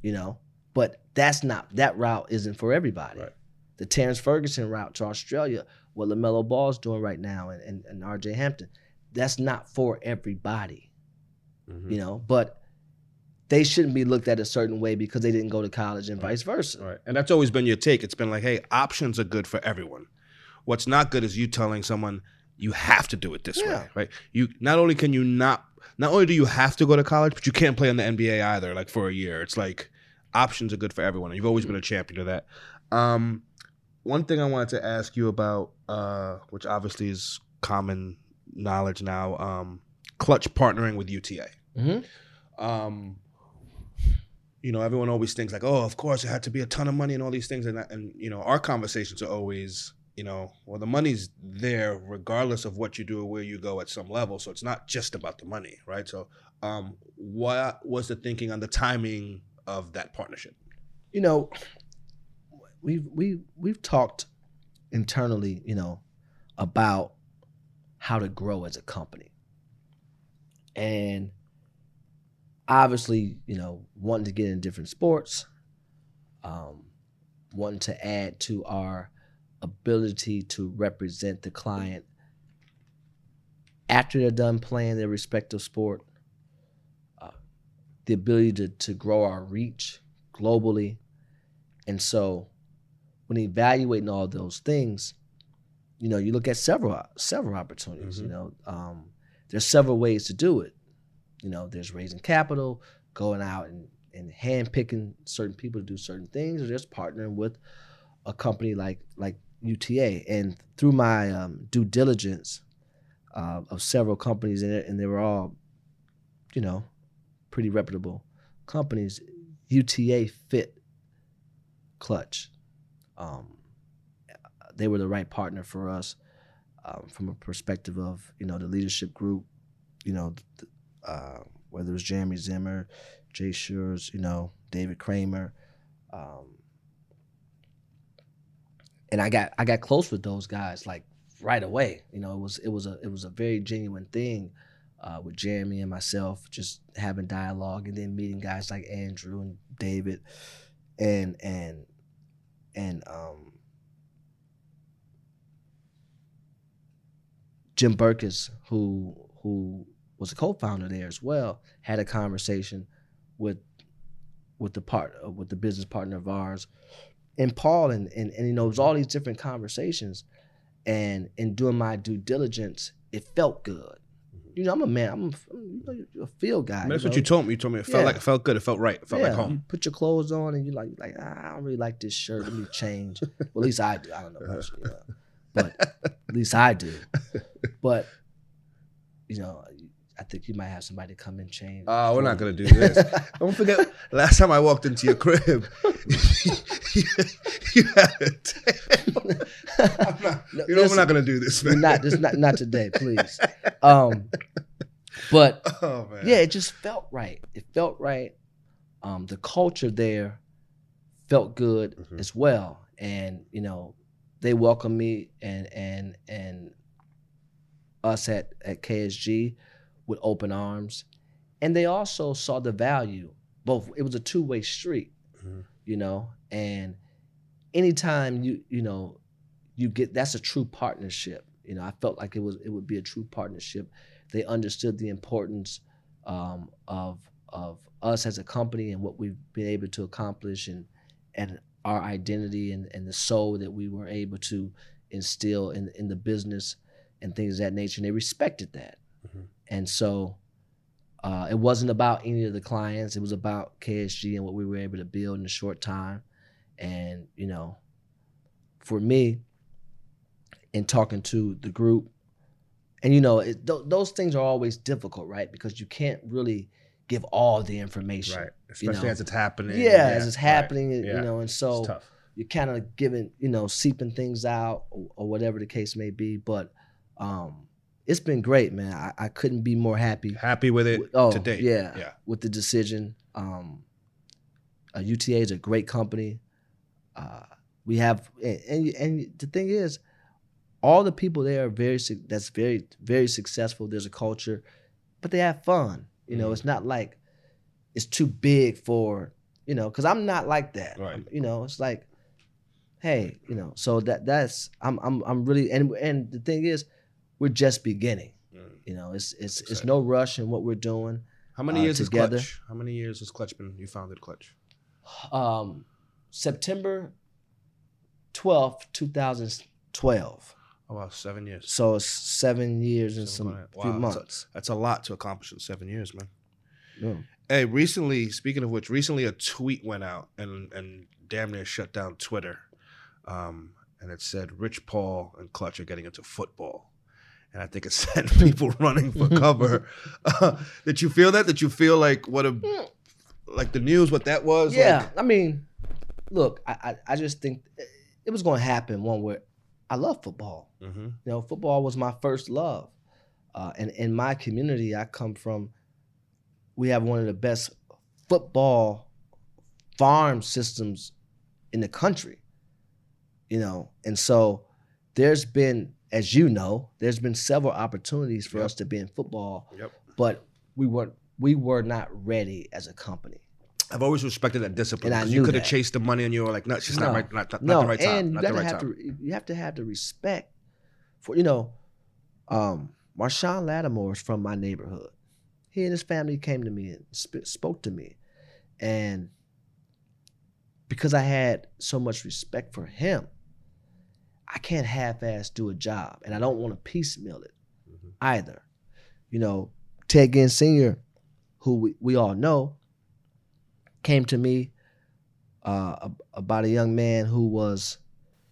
you know. But that's not that route isn't for everybody. Right. The Terrence Ferguson route to Australia, what LaMelo Ball's doing right now and, and, and RJ Hampton, that's not for everybody Mhm. you know but they shouldn't be looked at a certain way because they didn't go to college and vice versa Right. And that's always been your take. It's been like, hey, options are good for everyone. What's not good is you telling someone you have to do it this Yeah. way, right? You not only can you not not only do you have to go to college, but you can't play in the NBA either, like for a year. It's like options are good for everyone. And you've always been a champion of that. Um, one thing I wanted to ask you about, uh, which obviously is common knowledge now, um, Klutch partnering with UTA. Mhm. Um, you know, everyone always thinks like, oh, of course, it had to be a ton of money and all these things, and that, and you know, our conversations are always, you know, well, the money's there regardless of what you do or where you go at some level. So it's not just about the money, right? So, um, what was the thinking on the timing of that partnership? you know we've we we've talked internally you know about how to grow as a company and obviously you know wanting to get in different sports um, wanting to add to our ability to represent the client. After they're done playing their respective sport uh, the ability to, to grow our reach globally. And so when evaluating all those things you know you look at several several opportunities you Mhm. know um, there's several ways to do it. You know there's raising capital going out and and handpicking certain people to do certain things or just partnering with a company like like UTA and through my um, due diligence uh, of several companies and, it- and they were all you know pretty reputable companies UTA fit Klutch. Um, they were the right partner for us um, from a perspective of you know the leadership group you know uh, whether it was Jeremy Zimmer Jay Sures you know David Kramer um, and I got I got close with those guys like right away you know it was it was a it was a very genuine thing uh, with Jeremy and myself just having dialogue and then meeting guys like Andrew and David and and and um Jim Berkus, who who was a co-founder there as well, had a conversation with with the part uh, with the business partner of ours, and Paul, and and, and you know, it was all these different conversations, and in doing my due diligence, it felt good. You know, I'm a man. I'm a, I'm, a feel guy. I mean, that's you what you told me. You told me it felt Yeah. like it felt good. It felt right. It felt like You home. put your clothes on and you're like, like ah, I don't really like this shirt. Let me change. well, at least I do. I don't know about you, but at least I do. But you know, I think you might have somebody come and change. Oh, we're not gonna do this. Don't forget, last time I walked into your crib, you had a tail. I'm not- No, you know, we're not gonna do this, man. not just not not today, please. Um, but Oh man. yeah, it just felt right. It felt right. Um, the culture there felt good Mhm. as well, and you know, they welcomed me and and and us at at KSG with open arms, and they also saw the value. Both it was a two way street, Mhm. you know, and anytime you you know you get that's a true partnership. You know, I felt like it was it would be a true partnership. They understood the importance um, of of us as a company and what we've been able to accomplish and and our identity and, and the soul that we were able to instill in in the business and things of that nature. And they respected that. Mhm. And so uh, it wasn't about any of the clients. It was about KSG and what we were able to build in a short time. And, you know, for me, in talking to the group, and you know, it, th- those things are always difficult, right? Because you can't really give all the information. Right. Especially know. as it's happening. Yeah, as it's right. happening, you Yeah. know, and so you're kind of giving, you know, seeping things out or, or whatever the case may be. But um, it's been great, man. I, I couldn't be more happy Happy with it Oh, today. yeah. Yeah. with the decision. Um, uh, UTA is a great company. Uh, we have, and, and and the thing is, all the people there are very that's very very successful. There's a culture, but they have fun. You know, Mhm. it's not like it's too big for you know. Because I'm not like that. Right. I'm- you know, it's like, hey, you know. So that that's I'm I'm I'm really and and the thing is, we're just beginning. Mm. You know, it's it's it's no rush in what we're doing. How many Uh, years together. Klutch? How many years has Klutch been? You founded Klutch. Um, September twelfth, two thousand twelve. Oh wow, seven years. So it's seven years and some going- few wow, that's a- months. That's a lot to accomplish in seven years, man. Yeah. Hey, recently, speaking of which, recently a tweet went out and and damn near shut down Twitter. Um, and it said Rich Paul and Klutch are getting into football. And I think it sent people running for cover. Uh, did you feel that? Did you feel like what a like the news? What that was? Yeah, I mean, look, I, I I just think it was going to happen one where I love football. Like, hmm You know, football was my first love. Uh, and in my community, I come from, we have one of the best football farm systems in the country. You know, and so there's been, as you know, there's been several opportunities for Yep. us to be in football, Yep. but we weren't we were not ready as a company. I've always respected that discipline. And I 'cause you could have chased the money and you were like, no, it's just not right. Not, not, no, not the right time. and you Not the right have time. to you have to have the respect for you know, um, Marshon Lattimore is from my neighborhood. He and his family came to me and sp- spoke to me, and because I had so much respect for him, I can't half-ass do a job, and I don't want to piecemeal it Mhm. either. You know, Ted Ginn Sr., who we, we all know, came to me uh, about a young man who was,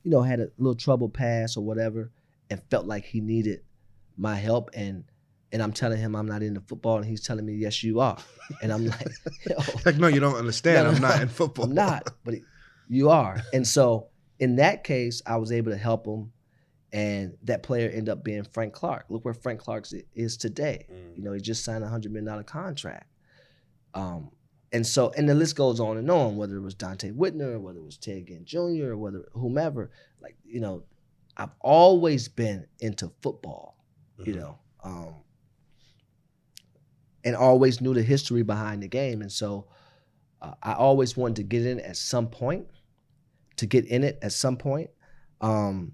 you know, had a little trouble past or whatever, and felt like he needed my help. And and I'm telling him I'm not into football, and he's telling me, yes, you are. And I'm like, Like, no, you don't understand. No, no, I'm not in football. I'm not, but you are. And so in that case, I was able to help him, and that player ended up being Frank Clark. Look where Frank Clark is today. Mm. You know, he just signed a hundred million dollar contract. Um, and so, and the list goes on and on. Whether it was Donte Whitner, whether it was Ted Ginn Jr., or whether whomever, like you know, I've always been into football. You Mhm. know, um, and always knew the history behind the game, and so uh, I always wanted to get in at some point, to get in it at some point. Um,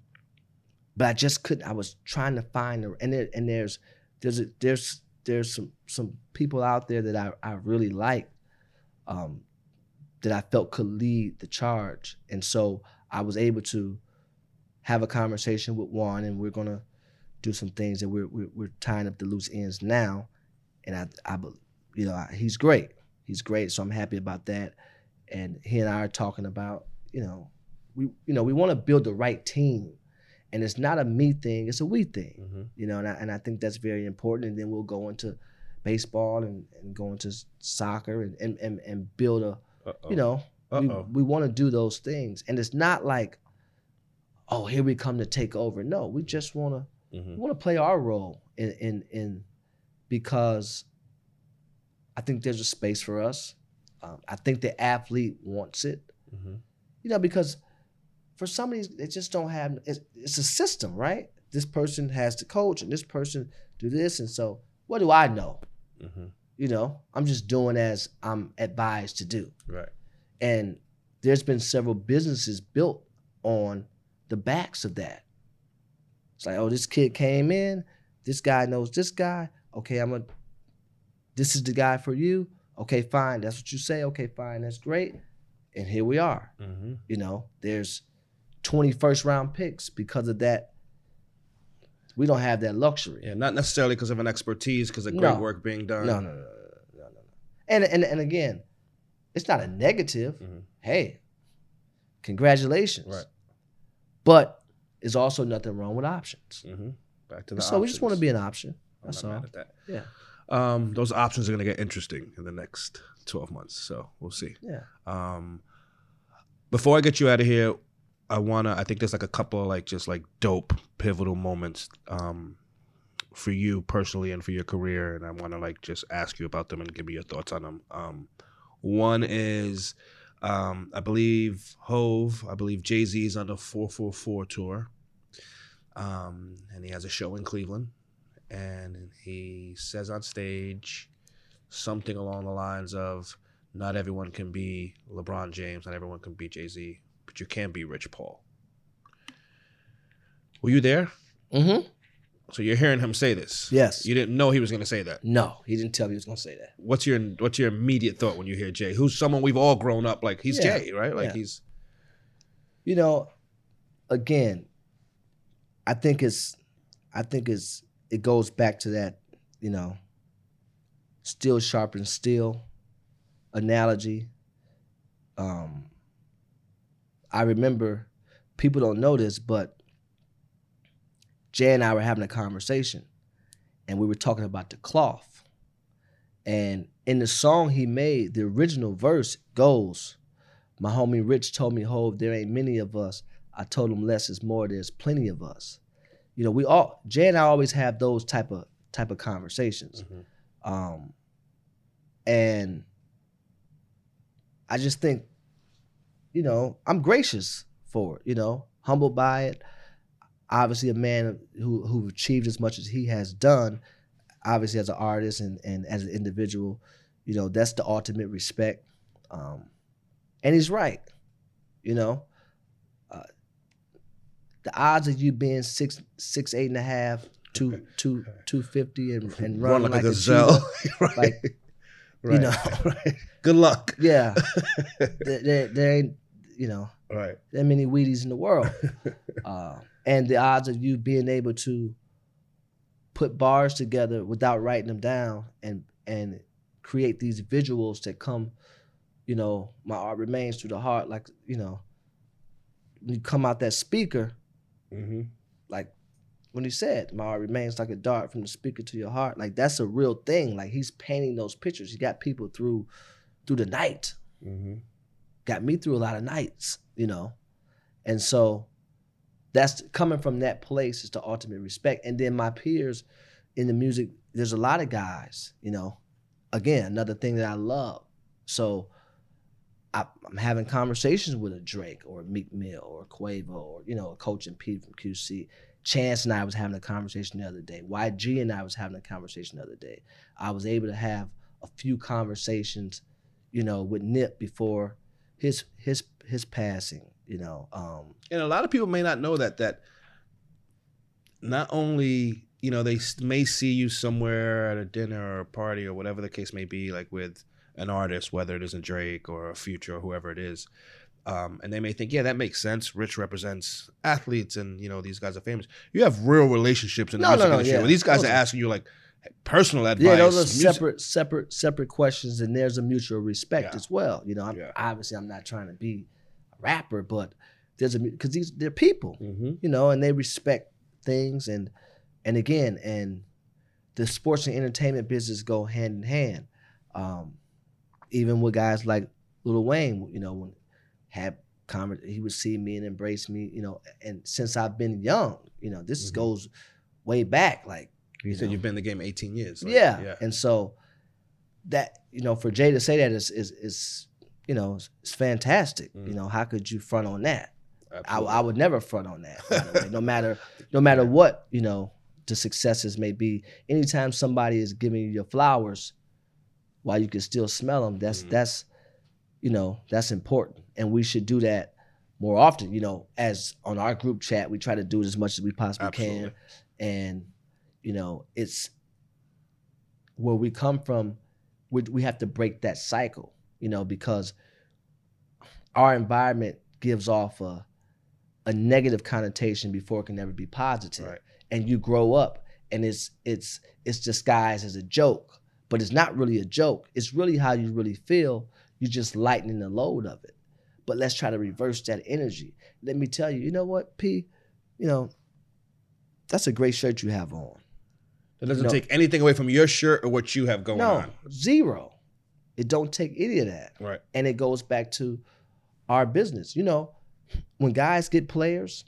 but I just couldn't. I was trying to find the and there, and there's there's a, there's there's some some people out there that I I really like, um, that I felt could lead the charge, and so I was able to have a conversation with one, and we're gonna do some things that we're we're, we're tying up the loose ends now, and I I you know I, he's great, he's great, so I'm happy about that, and he and I are talking about you know we you know we want to build the right team and it's not a me thing it's a we thing Mhm. you know and I, and I think that's very important and then we'll go into baseball and, and go into soccer and, and, and, and build a Uh-oh. you know we, Uh-oh. we want to do those things and it's not like oh here we come to take over no we just want to Mhm. we want to play our role in in in because I think there's a space for us. Um, I think the athlete wants it, Mhm. You know, because for some of these they just don't have. It's, it's a system, right? This person has to coach, and this person do this, and so what do I know? Mhm. You know, I'm just doing as I'm advised to do. Right. And there's been several businesses built on the backs of that. It's like, oh, this kid came in, this guy knows this guy. Okay, I'm a this is the guy for you. Okay, fine. That's what you say. Okay, fine. That's great. And here we are. Mm-hmm. You know, there's 20 first round picks because of that. We don't have that luxury. Yeah, not necessarily because of an expertise, because of great No. work being done. No, no, no, no, no, no, no. And and and again, it's not a negative. Mhm. Hey, congratulations. Right. But there's also nothing wrong with options. Mm-hmm. Back to the So we just want to be an option. I'm That's not all. mad at that. Yeah. Um, those options are going to get interesting in the next 12 months. So we'll see. Yeah. Um, before I get you out of here, I wanna. I think there's like a couple like just like dope pivotal moments um, for you personally and for your career, and I want to like just ask you about them and give me your thoughts on them. Um, one is, um, I believe Hov. I believe Jay Z is on the 444 tour, um, and he has a show in Cleveland, and he says on stage something along the lines of not everyone can be LeBron James, not everyone can be Jay Z, but you can be Rich Paul. Were you there? Mm-hmm. So you're hearing him say this. Yes. You didn't know he was going to say that. No, he didn't tell me he was gonna say that. What's your What's your immediate thought when you hear Jay? Who's someone we've all grown up like? He's Yeah. Jay, right? Like Yeah. he's You know, again, I think it's I think it's it goes back to that, you know, steel sharpens steel analogy. Um I remember people don't know this, but Jay and I were having a conversation and we were talking about the cloth. And in the song he made, the original verse goes, My homie Rich told me, Hov, there ain't many of us. I told him less is more, there's plenty of us. You know, we all Jay and I always have those type of type of conversations. Mhm. Um and I just think, you know, I'm gracious for it, you know, humbled by it. Obviously, a man who who achieved as much as he has done, obviously as an artist and and as an individual, you know, that's the ultimate respect. Um, and he's right, you know. The odds of you being six six eight and a half, two two two fifty and and run running like, like, a gazelle. right. like, right. you know, Good luck. yeah, there, there, there ain't, you know, right. that many Wheaties in the world. uh, and the odds of you being able to put bars together without writing them down and and create these visuals that come, you know, my art remains through the heart. Like, you know, when you come out that speaker, Mm-hmm. like when he said, my art remains like a dart from the speaker to your heart. Like that's a real thing. Like he's painting those pictures. He got people through through the night Mm-hmm. got me through a lot of nights, you know. And so that's coming from that place is the ultimate respect. And then my peers in the music, there's a lot of guys, you know. Again, another thing that I love. So I, I'm having conversations with a Drake or a Meek Mill or a Quavo or you know a Coach and Pete from QC. Chance and I was having a conversation the other day. YG and I was having a conversation the other day. I was able to have a few conversations, you know, with Nip before his his his passing. You know, um, And a lot of people may not know that that not only you know they may see you somewhere at a dinner or a party or whatever the case may be, like with an artist, whether it is a Drake or a Future or whoever it is, um, and they may think, yeah, that makes sense. Rich represents athletes, and you know these guys are famous. You have real relationships in the No, no, music no, industry yeah. where these guys Those are asking you like personal advice. yeah, those are music- separate, separate, separate questions, and there's a mutual respect Yeah. as well. You know, I'm, Yeah. obviously I'm not trying to be a rapper, but there's a because these they're people. Mhm. you know, and they respect things and and again, and the sports and entertainment business go hand in hand. Um, even with guys like Lil Wayne, you know, when had conver- he would see me and embrace me, you know, and since I've been young, you know, this Mhm. goes way back, like You said know. you've been in the game 18 years. like, yeah. yeah. And so that, you know, for Jay to say that is is is you know, it's, fantastic. Mm. You know, how could you front on that? I, I would never front on that. way. no matter no matter what you know the successes may be. Anytime somebody is giving you your flowers, while you can still smell them, that's Mhm. that's you know that's important, and we should do that more often. You know, as on our group chat, we try to do it as much as we possibly Absolutely. can, and you know it's where we come from. We we have to break that cycle. You know because our environment gives off a a negative connotation before it can ever be positive. Right. And you grow up and it's it's it's disguised as a joke, but it's not really a joke. It's really how you really feel. You're just lightening the load of it. But let's try to reverse that energy. Let me tell you, you know what, P, you know, that's a great shirt you have on. That doesn't No. take anything away from your shirt or what you have going no, on. zero. It don't take any of that. Right. and it goes back to our business. You know, when guys get players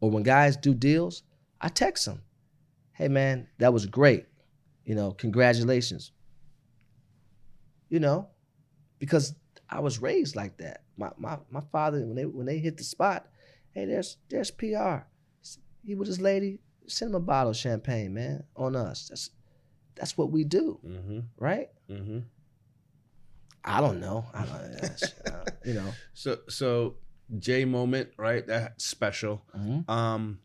or when guys do deals, I text them, "Hey man, that was great. You know, congratulations." You know, because I was raised like that. My my my father when they when they hit the spot, hey, there's there's PR. He with his lady, send him a bottle of champagne, man, on us. That's that's what we do, Mm-hmm. right? Mm-hmm. I don't know. I don't, uh, you know. So so J moment, right? That's special. Mhm. Um,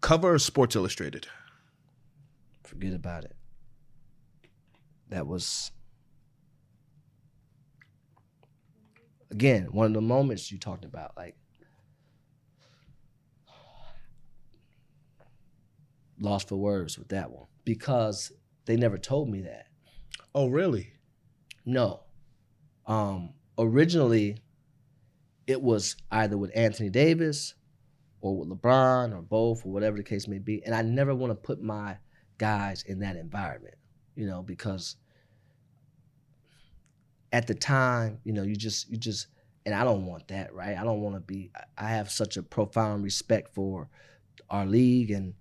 cover Sports Illustrated. Forget about it. That was again one of the moments you talked about. Like lost for words with that one because they never told me that. Oh, really? No. Um, originally, it was either with Anthony Davis or with LeBron or both or whatever the case may be. And I never want to put my guys in that environment, you know, because at the time, you know, you just, you just, and I don't want that, right? I don't want to be, I- have such a profound respect for our league and,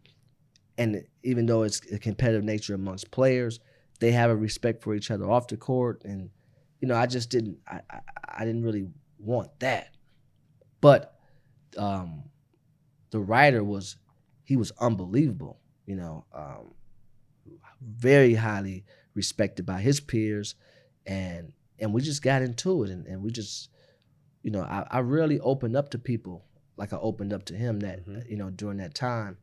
and even though it's a competitive nature amongst players, they have a respect for each other off the court and you know i just didn't i i, I didn't really want that but um the writer was he was unbelievable you know um very highly respected by his peers and and we just got into it and, and we just you know I, I really opened up to people like i opened up to him that Mhm. you know during that time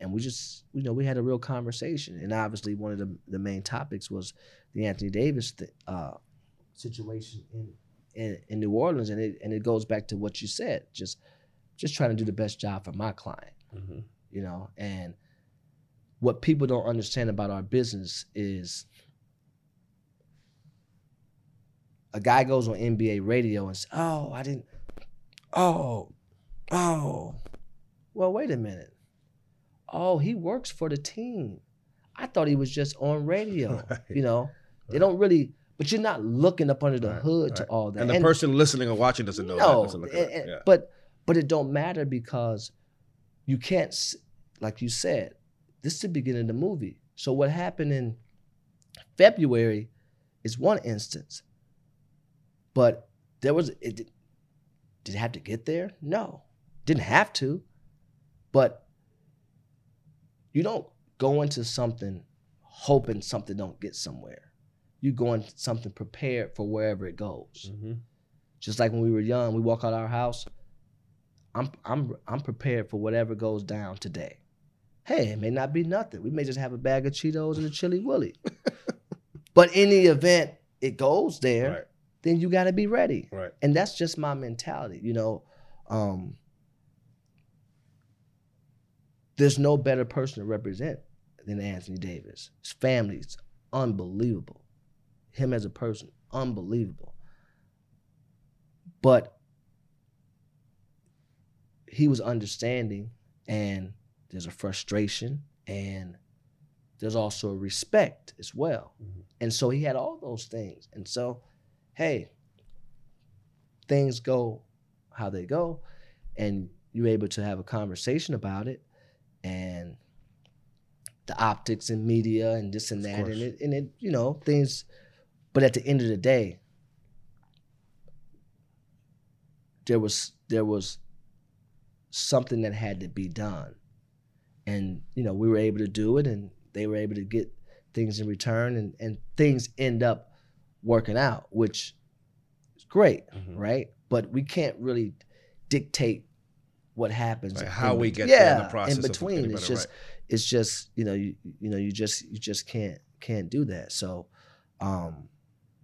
and we just you know we had a real conversation and obviously one of the, the main topics was the anthony davis th- uh, situation in, in in new orleans and it and it goes back to what you said just just trying to do the best job for my client Mm-hmm. you know and what people don't understand about our business is a guy goes on NBA radio and says, "Oh, I didn't oh. Oh. Well, wait a minute. Oh, he works for the team. I thought he was just on radio. Right. You know, they don't really but you're not looking up under the Right, hood to all that. And the person listening or watching doesn't know that. no, Doesn't look and- and- Yeah. but but it don't matter because you can't, like you said, this is the beginning of the movie. So what happened in February is one instance, but there was it. Did did it have to get there? No, didn't have to, but you don't go into something hoping something don't get somewhere. You go into something prepared for wherever it goes Mhm. just like when we were young, we walk out our house. I'm I'm I'm prepared for whatever goes down today. Hey, it may not be nothing. We may just have a bag of Cheetos and a chili willy. but in the event it goes there, Right. Then you got to be ready. Right. And that's just my mentality. You know, um, there's no better person to represent than Anthony Davis. His family's unbelievable. Him as a person, unbelievable. But he was understanding, and there's a frustration, and there's also a respect as well. Mhm. And so he had all those things. And so, hey, things go how they go, and you're able to have a conversation about it, and the optics and media and this and Of that, and it, and it, you know, things. But at the end of the day, there was there was something that had to be done, and you know we were able to do it, and they were able to get things in return, and and things end up working out, which is great Mhm. right? But we can't really dictate what happens. In how we bet- get there in the process in between. It's just, right. it's just you know, you you know, you just you just can't can't do that. So, um,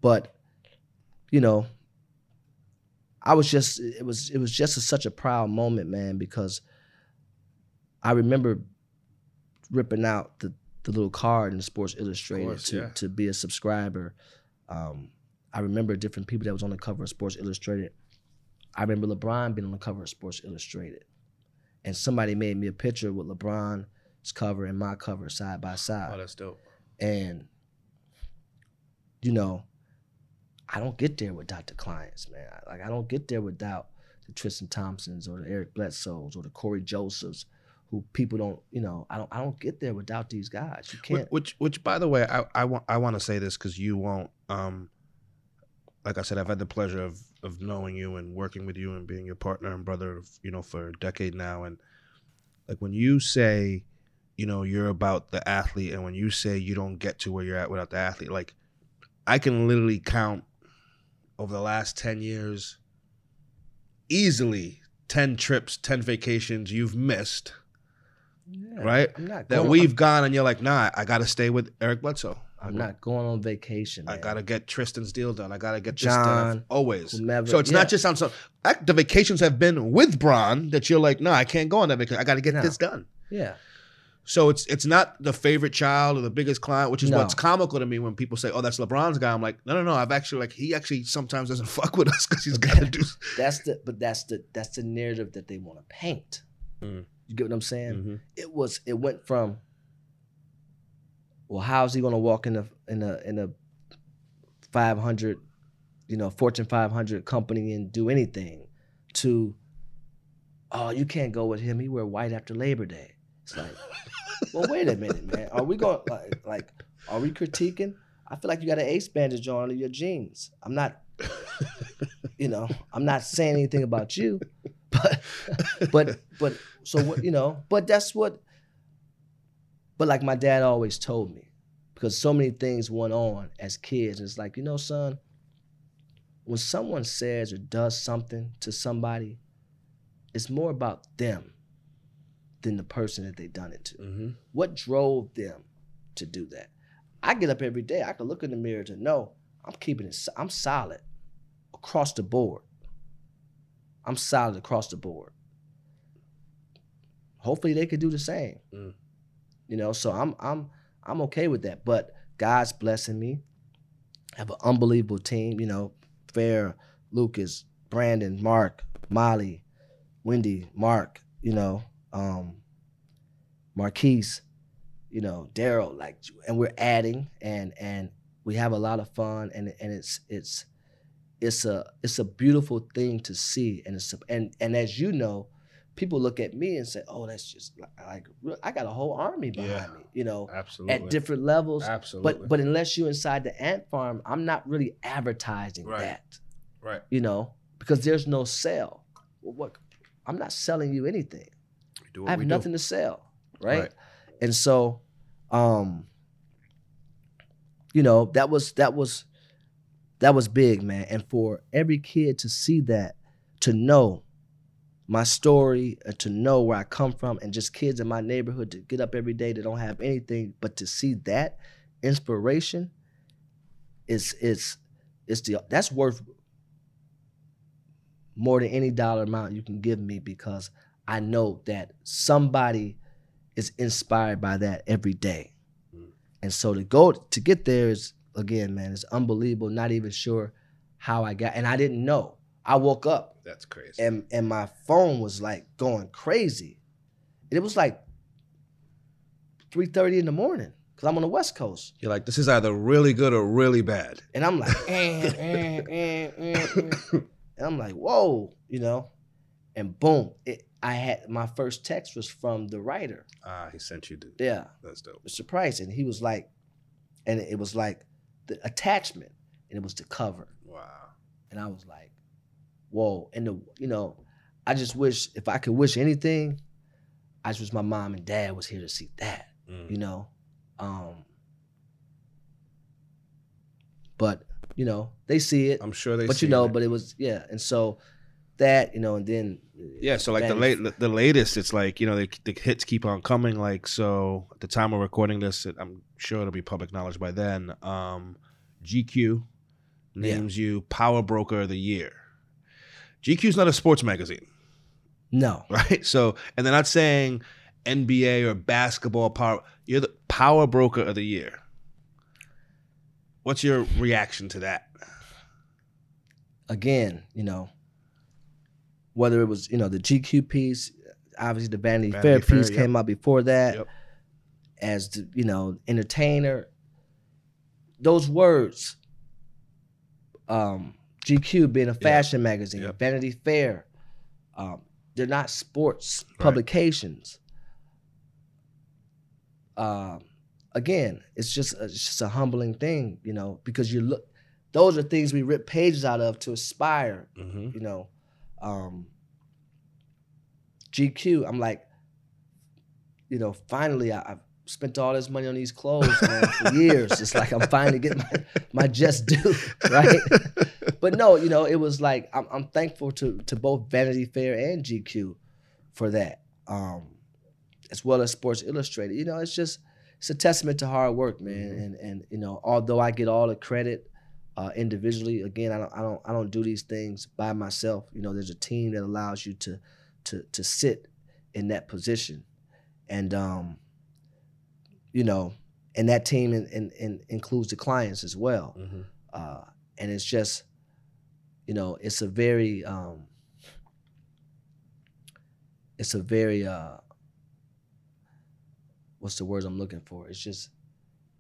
but you know, I was just it was it was just a, such a proud moment, man, because I remember ripping out the the little card in Sports Illustrated course, to yeah. to be a subscriber. Um, I remember different people that was on the cover of Sports Illustrated. I remember LeBron being on the cover of Sports Illustrated, and somebody made me a picture with LeBron's cover and my cover side by side Oh, that's dope. and you know i don't get there without the clients man like i don't get there without the tristan thompsons or the eric bledsoes or the corey josephs who people don't you know i don't i don't get there without these guys you can't which, which, by the way, I, I want, I want to say this because you won't. Um, like I said, I've had the pleasure of of knowing you and working with you and being your partner and brother, you know, for a decade now. And like when you say, you know, you're about the athlete, and when you say you don't get to where you're at without the athlete, like I can literally count over the last ten years, easily ten trips, ten vacations you've missed Yeah, right? that we've gone, and you're like, nah, I got to stay with Eric Bledsoe. i'm not going on vacation I gotta get Tristan's deal done. I gotta get this John. Always. whomever- so it's yeah. not just on some. The vacations have been with Bron that you're like, no, I can't go on that vacation. I gotta get No. this done. yeah So it's it's not the favorite child or the biggest client, which is No. what's comical to me when people say, oh, that's LeBron's guy. I'm like, no, no, no. I've actually like he actually sometimes doesn't fuck with us because he's got to do. that's the but that's the that's the narrative that they want to paint Mm. You get what i'm saying? Mhm. it was it went from well how's he going to walk in a in a in a 500 you know fortune 500 company and do anything to oh you can't go with him. He wear white after labor day. It's like well wait a minute man. Are we going like, like are we critiquing? I feel like you got an ace bandage on under your jeans. I'm not you know i'm not saying anything about you but but but so what you know but that's what but like my dad always told me because so many things went on as kids. And it's like you know son when someone says or does something to somebody it's more about them than the person that they done it to. Mhm. what drove them to do that? I get up every day i can look in the mirror to know i'm keeping it i'm solid across the board i'm solid across the board. Hopefully they could do the same. Mm. you know so i'm i'm i'm okay with that. But god's blessing me. I have an unbelievable team you know fair lucas brandon mark molly wendy mark you know um marquise you know daryl like and we're adding and and we have a lot of fun and and it's it's it's a it's a beautiful thing to see and it's a, and and as you know people look at me and say oh that's just like, i got a whole army behind Yeah. me you know Absolutely. at different levels Absolutely. but but unless you're inside the ant farm i'm not really advertising Right. that right. you know because there's no sale well, what i'm not selling you anything We do what I have we do. nothing to sell, right? Right. And so, um, you know, that was that was that was big, man. And for every kid to see that, to know my story, and to know where I come from, and just kids in my neighborhood to get up every day that don't have anything, but to see that inspiration is is is the that's worth more than any dollar amount you can give me because I know that somebody is inspired by that every day. Mm. And so to go to get there is again, man, it's unbelievable. Not even sure how I got and I didn't know. I woke up That's crazy. and and my phone was like going crazy. It was like 3:30 in the morning because I'm on the West Coast. You're like, this is either really good or really bad. And I'm like, eh, eh, eh, eh, eh. and I'm like, whoa, you know, and boom, it, I had my first text was from the writer. Ah, he sent you. The, Yeah, that's dope. Price, and he was like, and it was like the attachment, and it was the cover, Wow. and I was like, whoa, and the you know, I just wish if I could wish anything, I just wish my mom and dad was here to see that, Mm. you know, um, but you know they see it, I'm sure they. but you know, it. but it was yeah, and so that you know, and then Yeah, so like the late, the latest, it's like you know the, the hits keep on coming. Like so, at the time we're recording this, it, I'm sure it'll be public knowledge by then. Um, GQ Yeah. names you Power Broker of the Year. GQ's not a sports magazine, No. right? So, and they're not saying NBA or basketball power. You're the power broker of the year. What's your reaction to that? Again, you know, whether it was you know the GQ piece, obviously the Vanity, Vanity Fair Fair, piece yep. came out before that. Yep. As the, you know, entertainer, those words, um, GQ being a fashion magazine, Yep. Vanity Fair, um, they're not sports Right. publications. Um, again, it's just a, it's just a humbling thing, you know, because you look. Those are things we rip pages out of to aspire, Mm-hmm. you know. Um, GQ, I'm like, you know, finally I, I've spent all this money on these clothes man, for years. It's like I'm finally getting my, my just due, right? but no, you know, it was like I'm, I'm thankful to to both Vanity Fair and GQ for that, um, as well as Sports Illustrated. You know, it's just it's a testament to hard work, man. And and you know, although I get all the credit uh, individually, again, I don't I don't I don't do these things by myself. You know, there's a team that allows you to to to sit in that position, and um, you know, and that team in, in, in includes the clients as well Mm-hmm. uh, and it's just you know it's a very um, it's a very uh, what's the words I'm looking for? It's just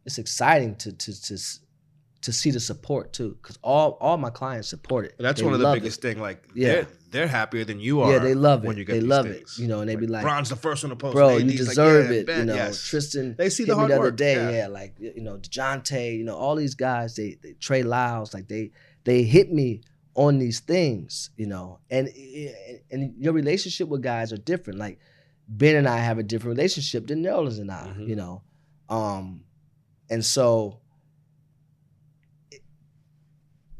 it's exciting to to to to see the support too, because all all my clients support it. That's They one of the biggest it. thing. Like, Yeah. they're, they're happier than you are. Yeah, they love when it. you get They these love things. it. You know, and they be like, Bron's the first one to post. bro, and you AD's like, deserve yeah, it. bet, you know, yes. Tristan They see the me hard other work, day. yeah. Yeah. like you know, Dejounte, you know, all these guys, they, they Trey Lyles, like they they hit me on these things, you know, and and your relationship with guys are different. Like Ben and I have a different relationship than Nerlens and I, Mhm. you know, um, and so it-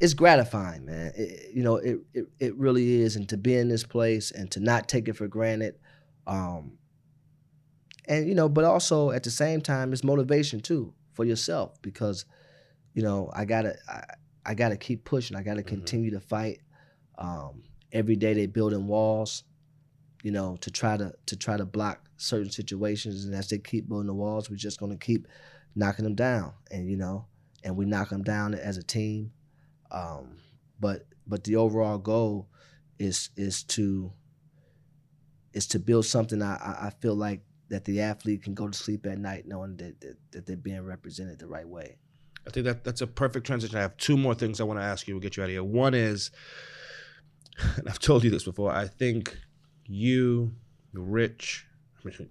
it's gratifying, man. It- you know, it, it it really is, and to be in this place and to not take it for granted, um, and you know, but also at the same time, it's motivation too for yourself because, you know, I gotta I, I gotta keep pushing. I gotta Mhm. continue to fight. Um, every day they building walls, you know, to try to to try to block certain situations, and as they keep building the walls, we're just gonna keep knocking them down, and you know, and we knock them down as a team. Um, but but the overall goal is is to is to build something I, I- feel like that the athlete can go to sleep at night knowing that, that, that they're being represented the right way. I think that that's a perfect transition. I have two more things I want to ask you. We'll get you out of here. One is, and I've told you this before. I think you, Rich,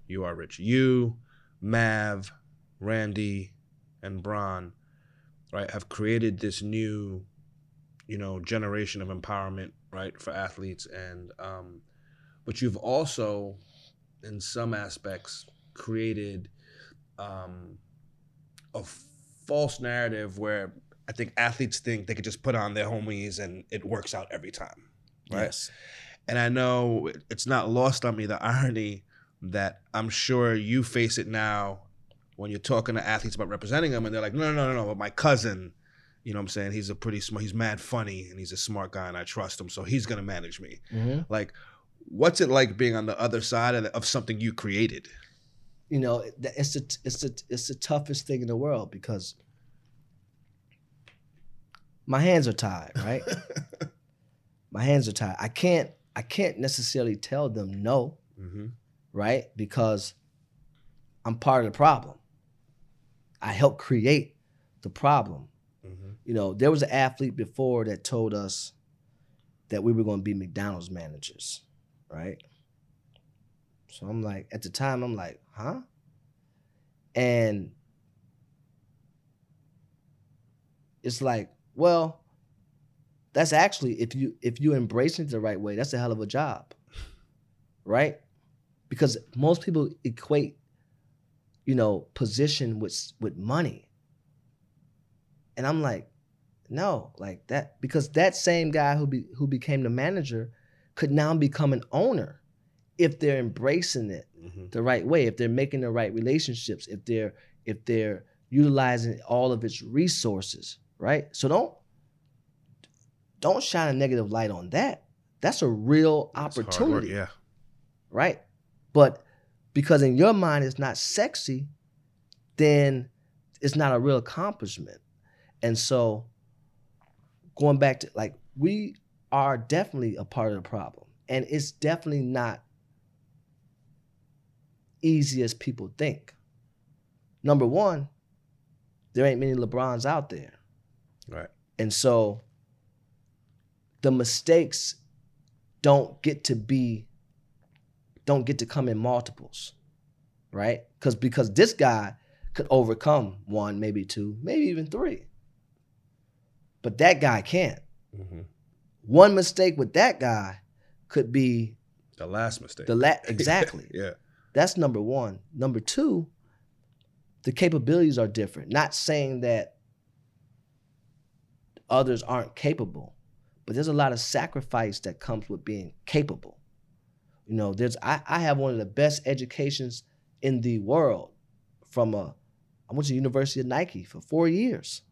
you are Rich. You, Mav, Randy, and Bron, right, have created this new, you know, generation of empowerment, right, for athletes. And um, but you've also, in some aspects, created um, a false narrative where I think athletes think they could just put on their homies and it works out every time. Right. Yes. And I know it's not lost on me the irony that I'm sure you face it now when you're talking to athletes about representing them and they're like, no, no, no, no, but my cousin, you know what I'm saying? He's a pretty smart, he's mad funny and he's a smart guy and I trust him. So he's going to manage me. hmm Like, what's it like being on the other side of, of something you created? You know, it's the it's the it's the toughest thing in the world because my hands are tied, right? my hands are tied. I can't I can't necessarily tell them no, hmm right? Because I'm part of the problem. I help create the problem. You know, there was an athlete before that told us that we were going to be McDonald's managers, right? So I'm like, at the time, I'm like, huh? And it's like, well, that's actually if you if you embrace it the right way, that's a hell of a job, right? Because most people equate, you know, position with with money, and I'm like, no, like that because that same guy who be who became the manager could now become an owner if they're embracing it hmm the right way, if they're making the right relationships, if they're if they're utilizing all of its resources, right? So don't don't shine a negative light on that. That's a real hard work, opportunity, yeah. right? But because in your mind it's not sexy, then it's not a real accomplishment. And so going back to like we are definitely a part of the problem. And it's definitely not easy as people think. Number one, there ain't many LeBrons out there. Right. And so the mistakes don't get to be don't get to come in multiples. Right? Cuz because this guy could overcome one, maybe two, maybe even three. But that guy can't. hmm One mistake with that guy could be The last mistake. the la- exactly. yeah. That's number one. Number two, the capabilities are different. Not saying that others aren't capable, but there's a lot of sacrifice that comes with being capable. You know, there's I, I have one of the best educations in the world from a I went to the University of Nike for four years.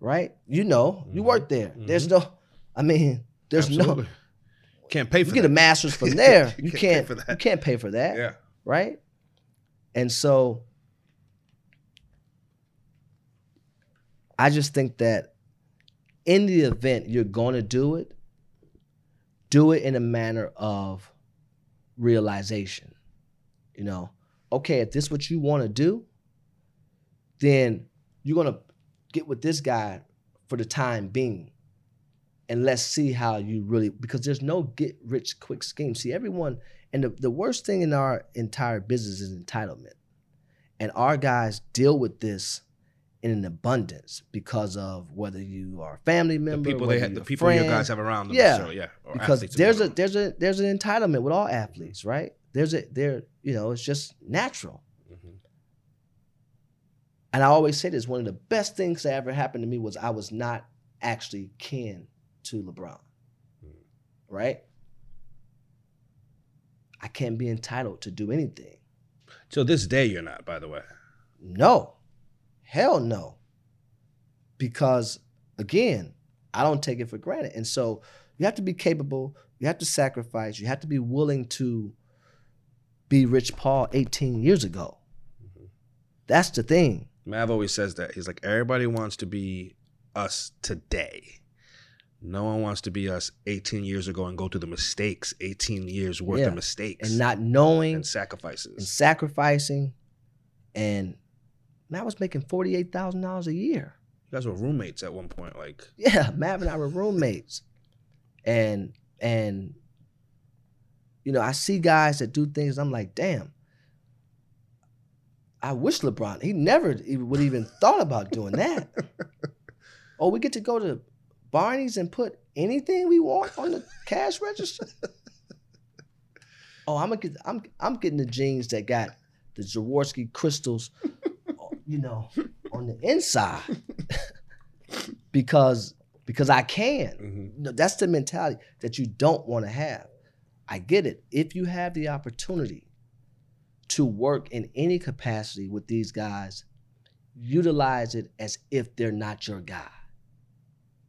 Right? You know, you Mhm. worked there. There's no I mean, there's Absolutely. no Can't pay for. you for get a master's from there. You you can't pay can't for that. you can't pay for that yeah. right? And so I just think that in the event you're going to do it, do it in a manner of realization. You know, okay, if this is what you want to do, then you're going to get with this guy for the time being. And let's see how you really, because there's no get rich quick scheme. See, everyone, and the, the worst thing in our entire business is entitlement. And our guys deal with this in an abundance because of whether you are a family The people they had, the people your guys have around them. Yeah. So, yeah. Or because there's a there's a there's an entitlement with all athletes, right? There's a there you know it's just natural. And I always say this: one of the best things that ever happened to me was I was not actually kin to LeBron, Mm. right? I can't be entitled to do anything. Till this day you're not, by the way. No. Hell no. Because again, I don't take it for granted. And so you have to be capable, you have to sacrifice, you have to be willing to be Rich Paul 18 years ago. That's the thing. Mav always says that. He's like, everybody wants to be us today. No one wants to be us 18 years ago and go through the mistakes, 18 years worth Yeah. of mistakes And not knowing and sacrifices. and sacrificing. And man, I was making $48,000 a year. You guys were roommates at one point. Like, Yeah, Mav and I were roommates. And and you know, I see guys that do things, I'm like, damn. I wish LeBron, he never would even thought about doing that. oh, we get to go to Barney's and put anything we want on the cash register. Oh, I'm gonna get I'm I'm getting the jeans that got the Swarovski crystals, you know, on the inside. because because I can. mhm. No, that's the mentality that you don't want to have. I get it. If you have the opportunity to work in any capacity with these guys, utilize it as if they're not your guy.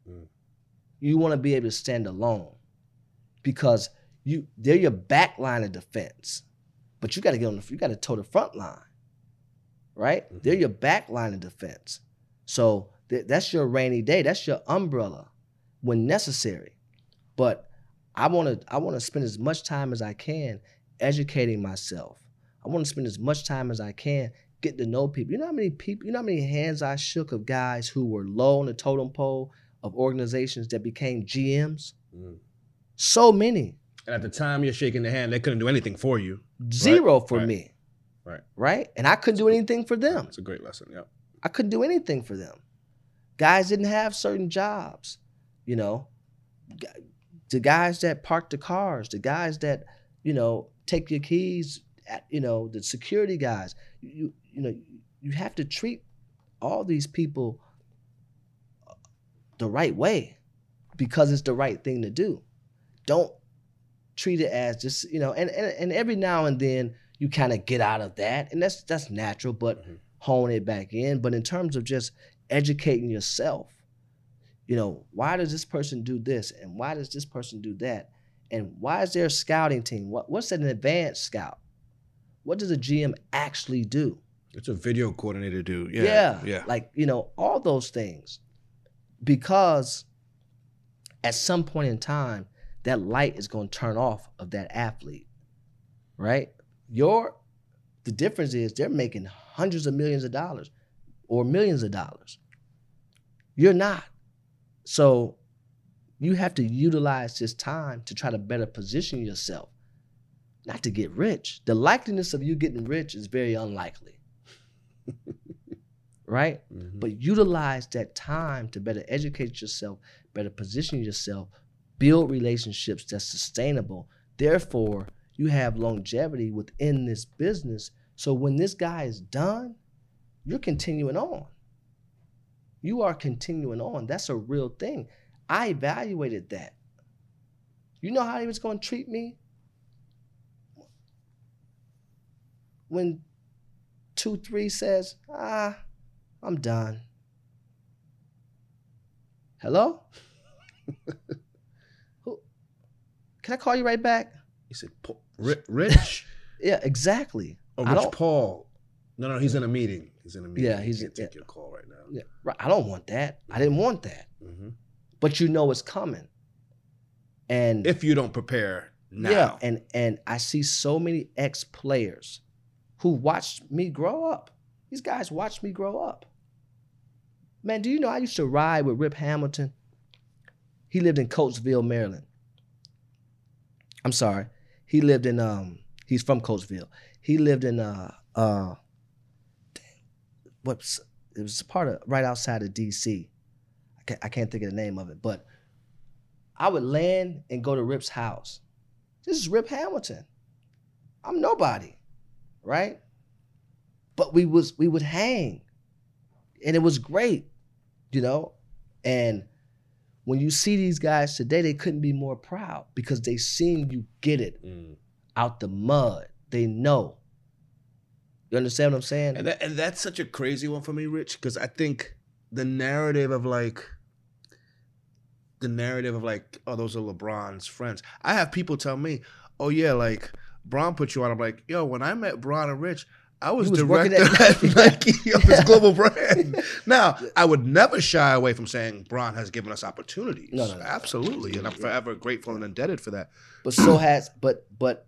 Mm. You want to be able to stand alone because you they're your back line of defense, but you got to get on the you got to toe the front line, right? Mhm. They're your back line of defense. So th- that's your rainy day. That's your umbrella when necessary. But I want to I want to spend as much time as I can educating myself. I want to spend as much time as I can get to know people. You know how many people, you know how many hands I shook of guys who were low on the totem pole of organizations that became GMs? Mm. So many. And at the time you're shaking the hand, they couldn't do anything for you. Zero for right, me. right. Right? And I couldn't do anything for them. It's a great lesson. Yeah. I couldn't do anything for them. Guys didn't have certain jobs, you know. The guys that park the cars, the guys that, you know, take your keys, you know, the security guys. You you know, you have to treat all these people the right way because it's the right thing to do. Don't treat it as just, you know, and and, and every now and then you kind of get out of that, and that's that's natural, but Mhm. hone it back in. But in terms of just educating yourself, you know, why does this person do this and why does this person do that? And why is there a scouting team? What what's an advanced scout? What does a GM actually do? It's a video coordinator do. Yeah. Yeah. Yeah. Like, you know, all those things. Because at some point in time, that light is going to turn off of that athlete. Right? Your the difference is they're making hundreds of millions of dollars or millions of dollars. You're not. So you have to utilize this time to try to better position yourself, not to get rich. The likeliness of you getting rich is very unlikely. right? Mhm. But utilize that time to better educate yourself, better position yourself, build relationships that's sustainable. Therefore, you have longevity within this business. So when this guy is done, you're continuing on. You are continuing on. That's a real thing. I evaluated that. You know how he was going to treat me? When 2 3 says, ah, I'm done. Hello? Who? Can I call you right back? He said, Rich? Yeah, exactly. Oh, Rich Paul. No, no, he's in a meeting. He's in a meeting. Yeah, He he's- can't take yeah. your call right now. Yeah, right. I don't want that. I didn't want that. hmm But you know it's coming. And If you don't prepare now. yeah, and and I see so many ex players who watched me grow up. These guys watched me grow up. Man, do you know I used to ride with Rip Hamilton? He lived in Coatesville, Maryland. I'm sorry. He lived in um he's from Coatesville. He lived in uh uh what's it was a part of right outside of DC. I can't, I can't think of the name of it, but I would land and go to Rip's house. This is Rip Hamilton. I'm nobody, right? But we was we would hang, and it was great, you know. And when you see these guys today, they couldn't be more proud because they seen you get it Mm. out the mud. They know. You understand what I'm saying? And, that, and that's such a crazy one for me, Rich, because I think the narrative of like, the narrative of like, oh, those are LeBron's friends. I have people tell me, oh yeah, like Bron put you on. I'm like, yo, when I met Bron and Rich, I was, was director at Nike of his global brand. Now, I would never shy away from saying Bron has given us opportunities. No, no, no. absolutely, and I'm forever grateful and indebted for that. But so has but but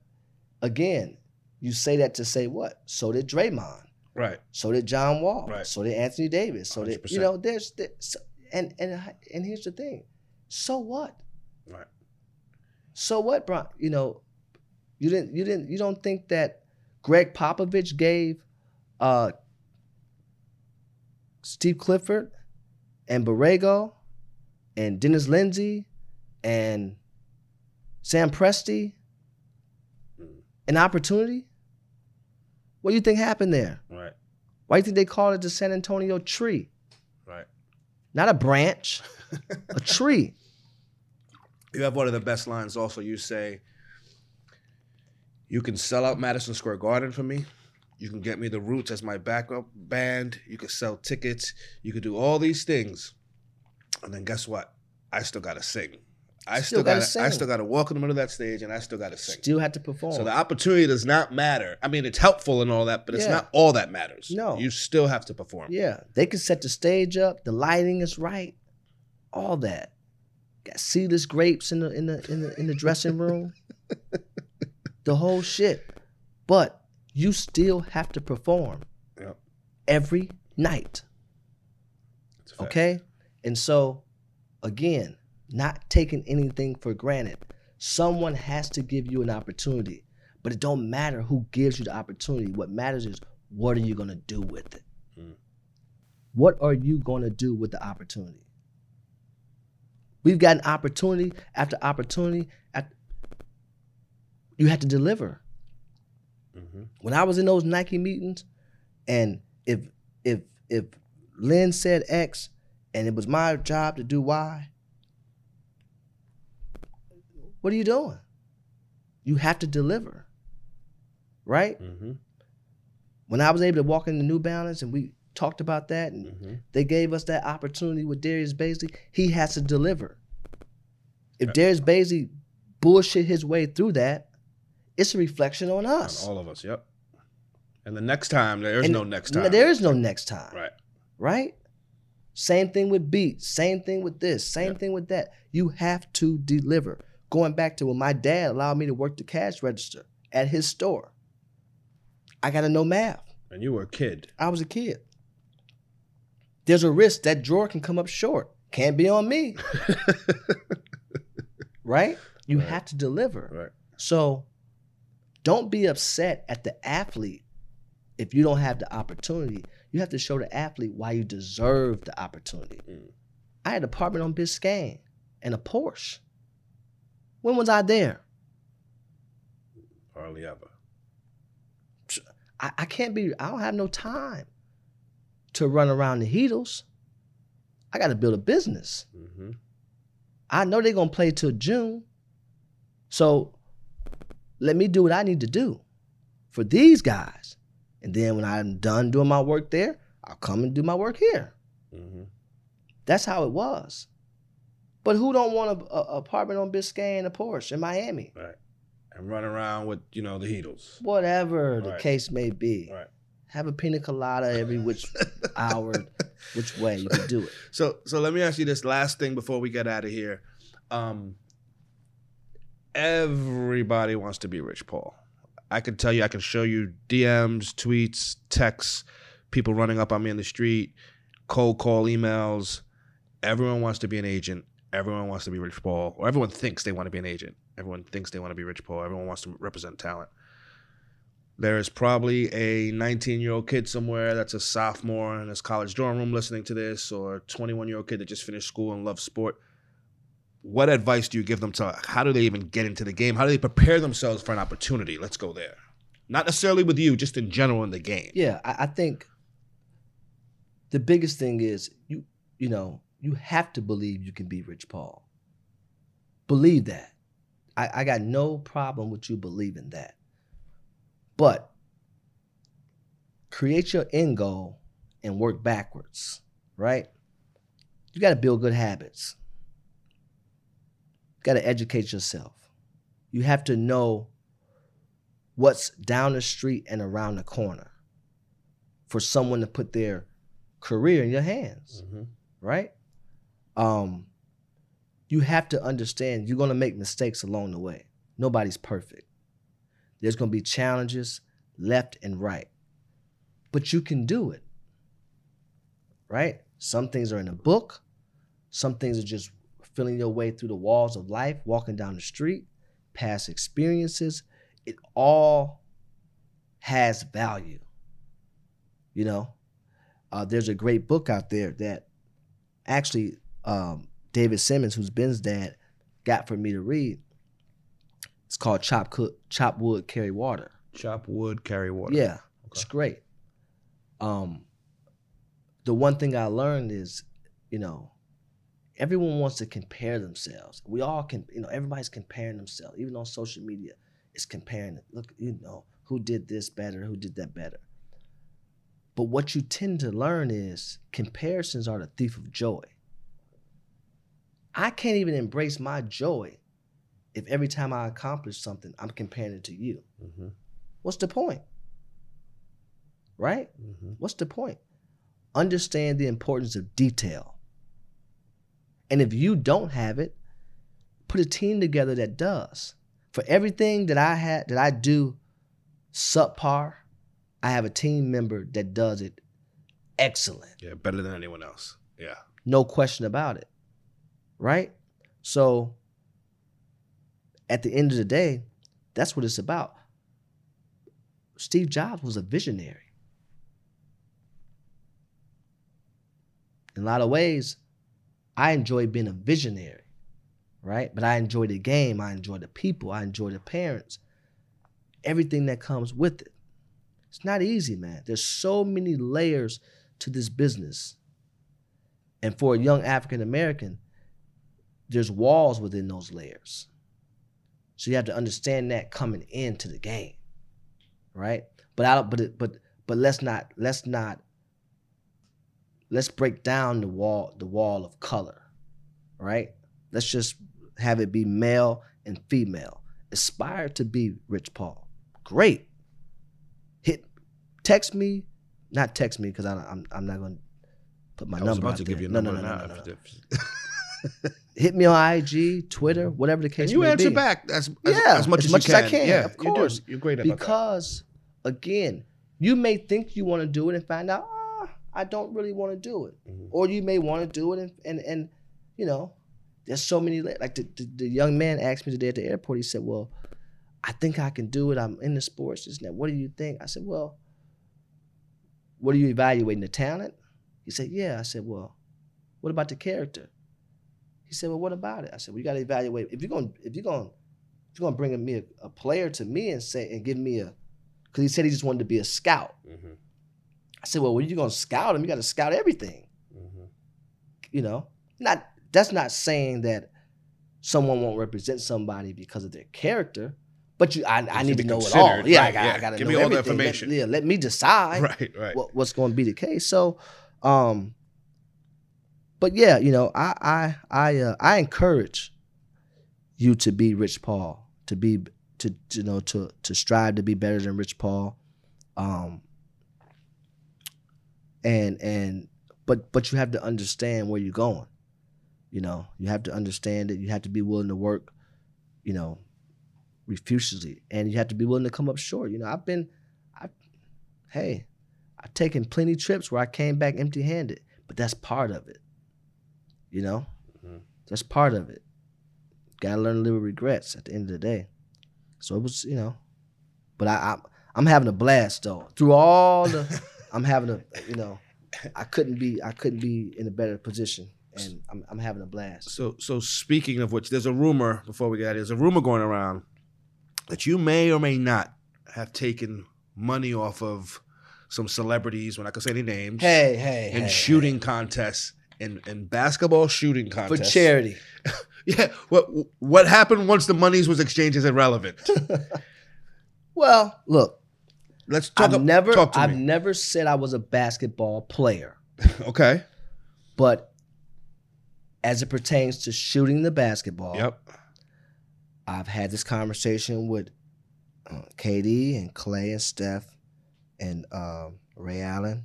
again, you say that to say what? So did Draymond. Right. So did John Wall. Right. So did Anthony Davis. So did you know? There's, there- so, and and and here's the thing. So what? Right. So what, bro? You know, you didn't you didn't you don't think that Gregg Popovich gave uh Steve Clifford and Borrego and Dennis Lindsey and Sam Presti Mm. an opportunity? What do you think happened there? Right. Why do you think they called it the San Antonio tree? Right. Not a branch, a tree. You have one of the best lines also. You say, You can sell out Madison Square Garden for me. You can get me the Roots as my backup band. You can sell tickets. You can do all these things. And then guess what? I still gotta sing. I Still still, gotta gotta, I still gotta walk in the middle of that stage and I still gotta sing. Still had to perform. So the opportunity does not matter. I mean, it's helpful and all that, but it's Yeah. not all that matters. No. You still have to perform. Yeah, they can set the stage up. The lighting is right. All that. Got seedless grapes in the in the in the in the dressing room. the whole shit. But you still have to perform Yep. every night. It's a fact. Okay? And so again, not taking anything for granted. Someone has to give you an opportunity. But it don't matter who gives you the opportunity. What matters is what are you going to do with it? Mm. What are you going to do with the opportunity? We've got an opportunity after opportunity. At, you have to deliver. Mhm. When I was in those Nike meetings, and if if if Lynn said X, and it was my job to do Y, what are you doing? You have to deliver, right? Mhm. when I was able to walk into New Balance and we talked about that and Mhm. they gave us that opportunity with Darius Bazley, he has to deliver. If Darius Bazley bullshit his way through that, it's a reflection on On us. all of us. Yep. And the next time, there's And no next time. There is no next time. Right. right? Same thing with beats, same thing with this, same Yeah. thing with that. You have to deliver. Going back to when my dad allowed me to work the cash register at his store, I got to know math. And you were a kid. I was a kid. There's a risk that drawer can come up short. Can't be on me, right? You Right. have to deliver. Right. So don't be upset at the athlete if you don't have the opportunity. You have to show the athlete why you deserve the opportunity. Mm. I had an apartment on Biscayne and a Porsche. When was I there? Hardly ever. I, I can't be, I don't have no time to run around the Heatles. I got to build a business. hmm I know they're going to play till June. So let me do what I need to do for these guys. And then when I'm done doing my work there, I'll come and do my work here. hmm That's how it was. But who don't want a, a apartment on Biscayne and a Porsche in Miami? Right. And run around with, you know, the Heatles. Whatever the case may be. Right. Have a pina colada every which hour, which way you can do it. So so let me ask you this last thing before we get out of here. Um everybody wants to be Rich Paul. I can tell you I can show you DMs, tweets, texts, people running up on me in the street, cold call emails. Everyone wants to be an agent. Everyone wants to be Rich Paul. Or everyone thinks they want to be an agent. Everyone thinks they want to be Rich Paul. Everyone wants to represent talent. There is probably a 19 year old kid somewhere that's a sophomore in his college dorm room listening to this, or a 21 year old kid that just finished school and loves sport. What advice do you give them to how do they even get into the game? How do they prepare themselves for an opportunity? Let's go there. Not necessarily with you, just in general in the game. Yeah, I, I think the biggest thing is you you know you have to believe you can be Rich Paul. Believe that. I, I got no problem with you believing that. But create your end goal and work backwards, right? You got to build good habits. Got to educate yourself. You have to know what's down the street and around the corner for someone to put their career in your hands, Mhm. right? Um, you have to understand you're going to make mistakes along the way. Nobody's perfect. There's going to be challenges left and right, but you can do it, right? Some things are in a book, some things are just feeling your way through the walls of life, walking down the street, past experiences. It all has value. You know, uh, there's a great book out there that actually um, David Simmons, who's Ben's dad, got for me to read. It's called Chop Cook, Chop Wood, Carry Water. Chop wood, carry water. Yeah, it's great. Um, the one thing I learned is, you know, everyone wants to compare themselves. We all can, you know, everybody's comparing themselves. Even on social media, it's comparing. it. Look, you know, who did this better? Who did that better? But what you tend to learn is comparisons are the thief of joy. I can't even embrace my joy if every time I accomplish something, I'm comparing it to you. hmm What's the point? Right? hmm What's the point? Understand the importance of detail. And if you don't have it, put a team together that does. For everything that I had that I do subpar, I have a team member that does it excellent. Yeah, better than anyone else. Yeah. No question about it. Right? So at the end of the day, that's what it's about. Steve Jobs was a visionary. In a lot of ways, I enjoy being a visionary, right? But I enjoy the game, I enjoy the people, I enjoy the parents, everything that comes with it. It's not easy, man. There's so many layers to this business. And for a young African American, there's walls within those layers. So you have to understand that coming into the game, right? But I don't. But it, but but let's not let's not let's break down the wall the wall of color, right? Let's just have it be male and female. Aspire to be Rich Paul. Great. Hit text me, not text me because I'm I'm not gonna put my I was number about out to there. give you a no, number no, no, no, no, no. Hit me on IG, Twitter, mm-hmm. whatever the case And you may answer be. back as, as, Yeah, as much as as, much you as I can. can, Yeah, of you course. You're great about that. because again, you may think you want to do it and find out, I don't really want to do it, Mhm. or you may want to do it and and and you know, there's so many like the, the, the young man asked me today at the airport. He said, "Well, I think I can do it. I'm in the sports. That. What do you think?" I said, "Well, what are you evaluating the talent?" He said, "Yeah." I said, "Well, what about the character?" He said, "Well, what about it?" I said, "Well, you got to evaluate. If you're gonna if you're gonna if you're going to bring me a, a player to me and say and give me a, because he said he just wanted to be a scout. Mhm, I said, "Well, when you going to scout him, you got to scout everything." mhm. you know not that's not saying that someone won't represent somebody because of their character but you i, I need to know it all yeah I, got, yeah. I gotta Give know me all the everything. Let- yeah let me decide Right, right. what, what's going to be the case so um but yeah you know i i i uh, i encourage you to be rich paul to be to, to you know to to strive to be better than rich paul um and and but but you have to understand where you're going you know? You have to understand that you have to be willing to work you know refusively and you have to be willing to come up short you know? I've been i hey i've taken plenty trips where i came back empty handed but that's part of it you know? Mhm. that's part of it. Gotta learn to live with regrets at the end of the day. So it was you know but i, I i'm having a blast though through all the i'm having a you know i couldn't be i couldn't be in a better position and i'm, I'm having a blast So, so speaking of which, there's a rumor before we get out. of here, There's a rumor going around that you may or may not have taken money off of some celebrities. When I can say any names, hey hey in hey, shooting contests, in in basketball shooting contests. for charity Yeah. What what happened once the monies was exchanged is irrelevant. well look Let's talk. i've up- never talk i've me. never said i was a basketball player Okay. but as it pertains to shooting the basketball Yep. I've had this conversation with uh, KD and Klay and Steph and um, Ray Allen,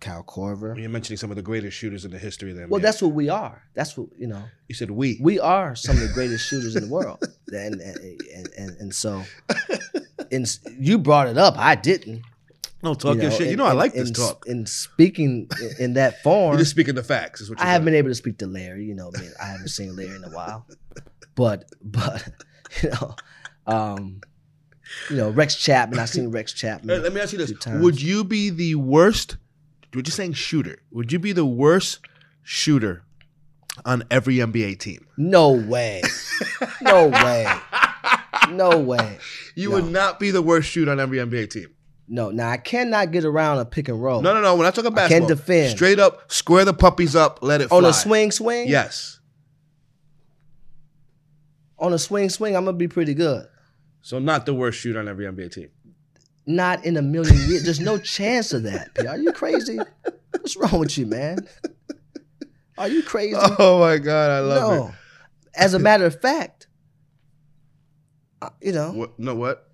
Kyle Korver. You're mentioning some of the greatest shooters in the history of the NBA. Well, that's what we are. That's what you know. you said we. We are some of the greatest shooters in the world, and and and, and, and so, and you brought it up. I didn't. no, talk you your know, shit. You know I like this and s- talk. And speaking in- that form, You're just speaking the facts. Is what I haven't been able to speak to Larry. You know, I haven't seen Larry in a while, but but you know, um, you know Rex Chapman. I've seen Rex Chapman. let me ask you this. Would you be the worst? We're just saying shooter. Would you be the worst shooter on every NBA team? No way, no way, no way. You No. would not be the worst shooter on every NBA team. No, now I cannot get around a pick and roll. No, no, no. We're not talking I can't defend. Straight up, square the puppies up, let it fly. On a swing, swing. Yes. On a swing, swing. I'm gonna be pretty good. So not the worst shooter on every NBA team. Not in a million years. There's no chance of that. Are you crazy? What's wrong with you, man? Are you crazy? Oh my god, I love no. As a matter of fact, uh, you know, it. What, no, what?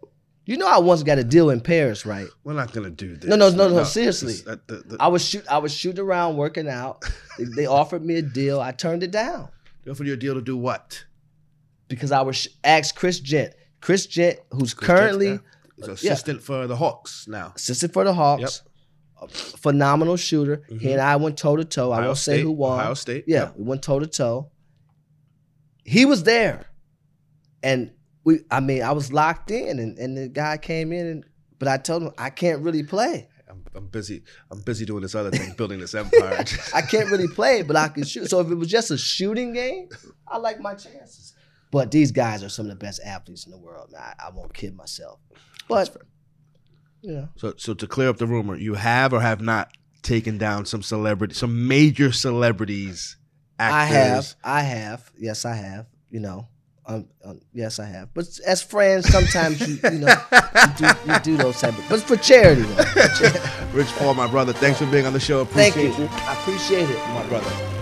you know, I once got a deal in Paris, right? We're not gonna do this. No, no, no, no, seriously. this- that- the- the- I was shoot, I was shooting around, working out. They, they offered me a deal. I turned it down Go for a deal to do what? because I was sh- asked Chris Jent, Chris Jent, who's Chris currently yeah. He's assistant for the Hawks now. assistant for the Hawks, a phenomenal shooter. He and mm-hmm. I went toe to toe. I won't say who won. Ohio State. Yeah, Yep. we went toe to toe. He was there, and we. I mean, I was locked in, and, and the guy came in, and but I told him I can't really play. I'm, I'm busy. I'm busy doing this other thing, building this empire. I can't really play, but I can shoot. So if it was just a shooting game, I like my chances. But these guys are some of the best athletes in the world. Man. I, I won't kid myself. But you know, so, so to clear up the rumor, you have or have not taken down some celebrity, some major celebrities, actors. I have, I have, yes, I have. You know, Um, um, yes, I have. But as friends, sometimes you you know you do, you do those type of. But for charity, though. For charity. Rich Paul, my brother, thanks for being on the show. Thank Appreciate you. I appreciate it. my brother. Peace.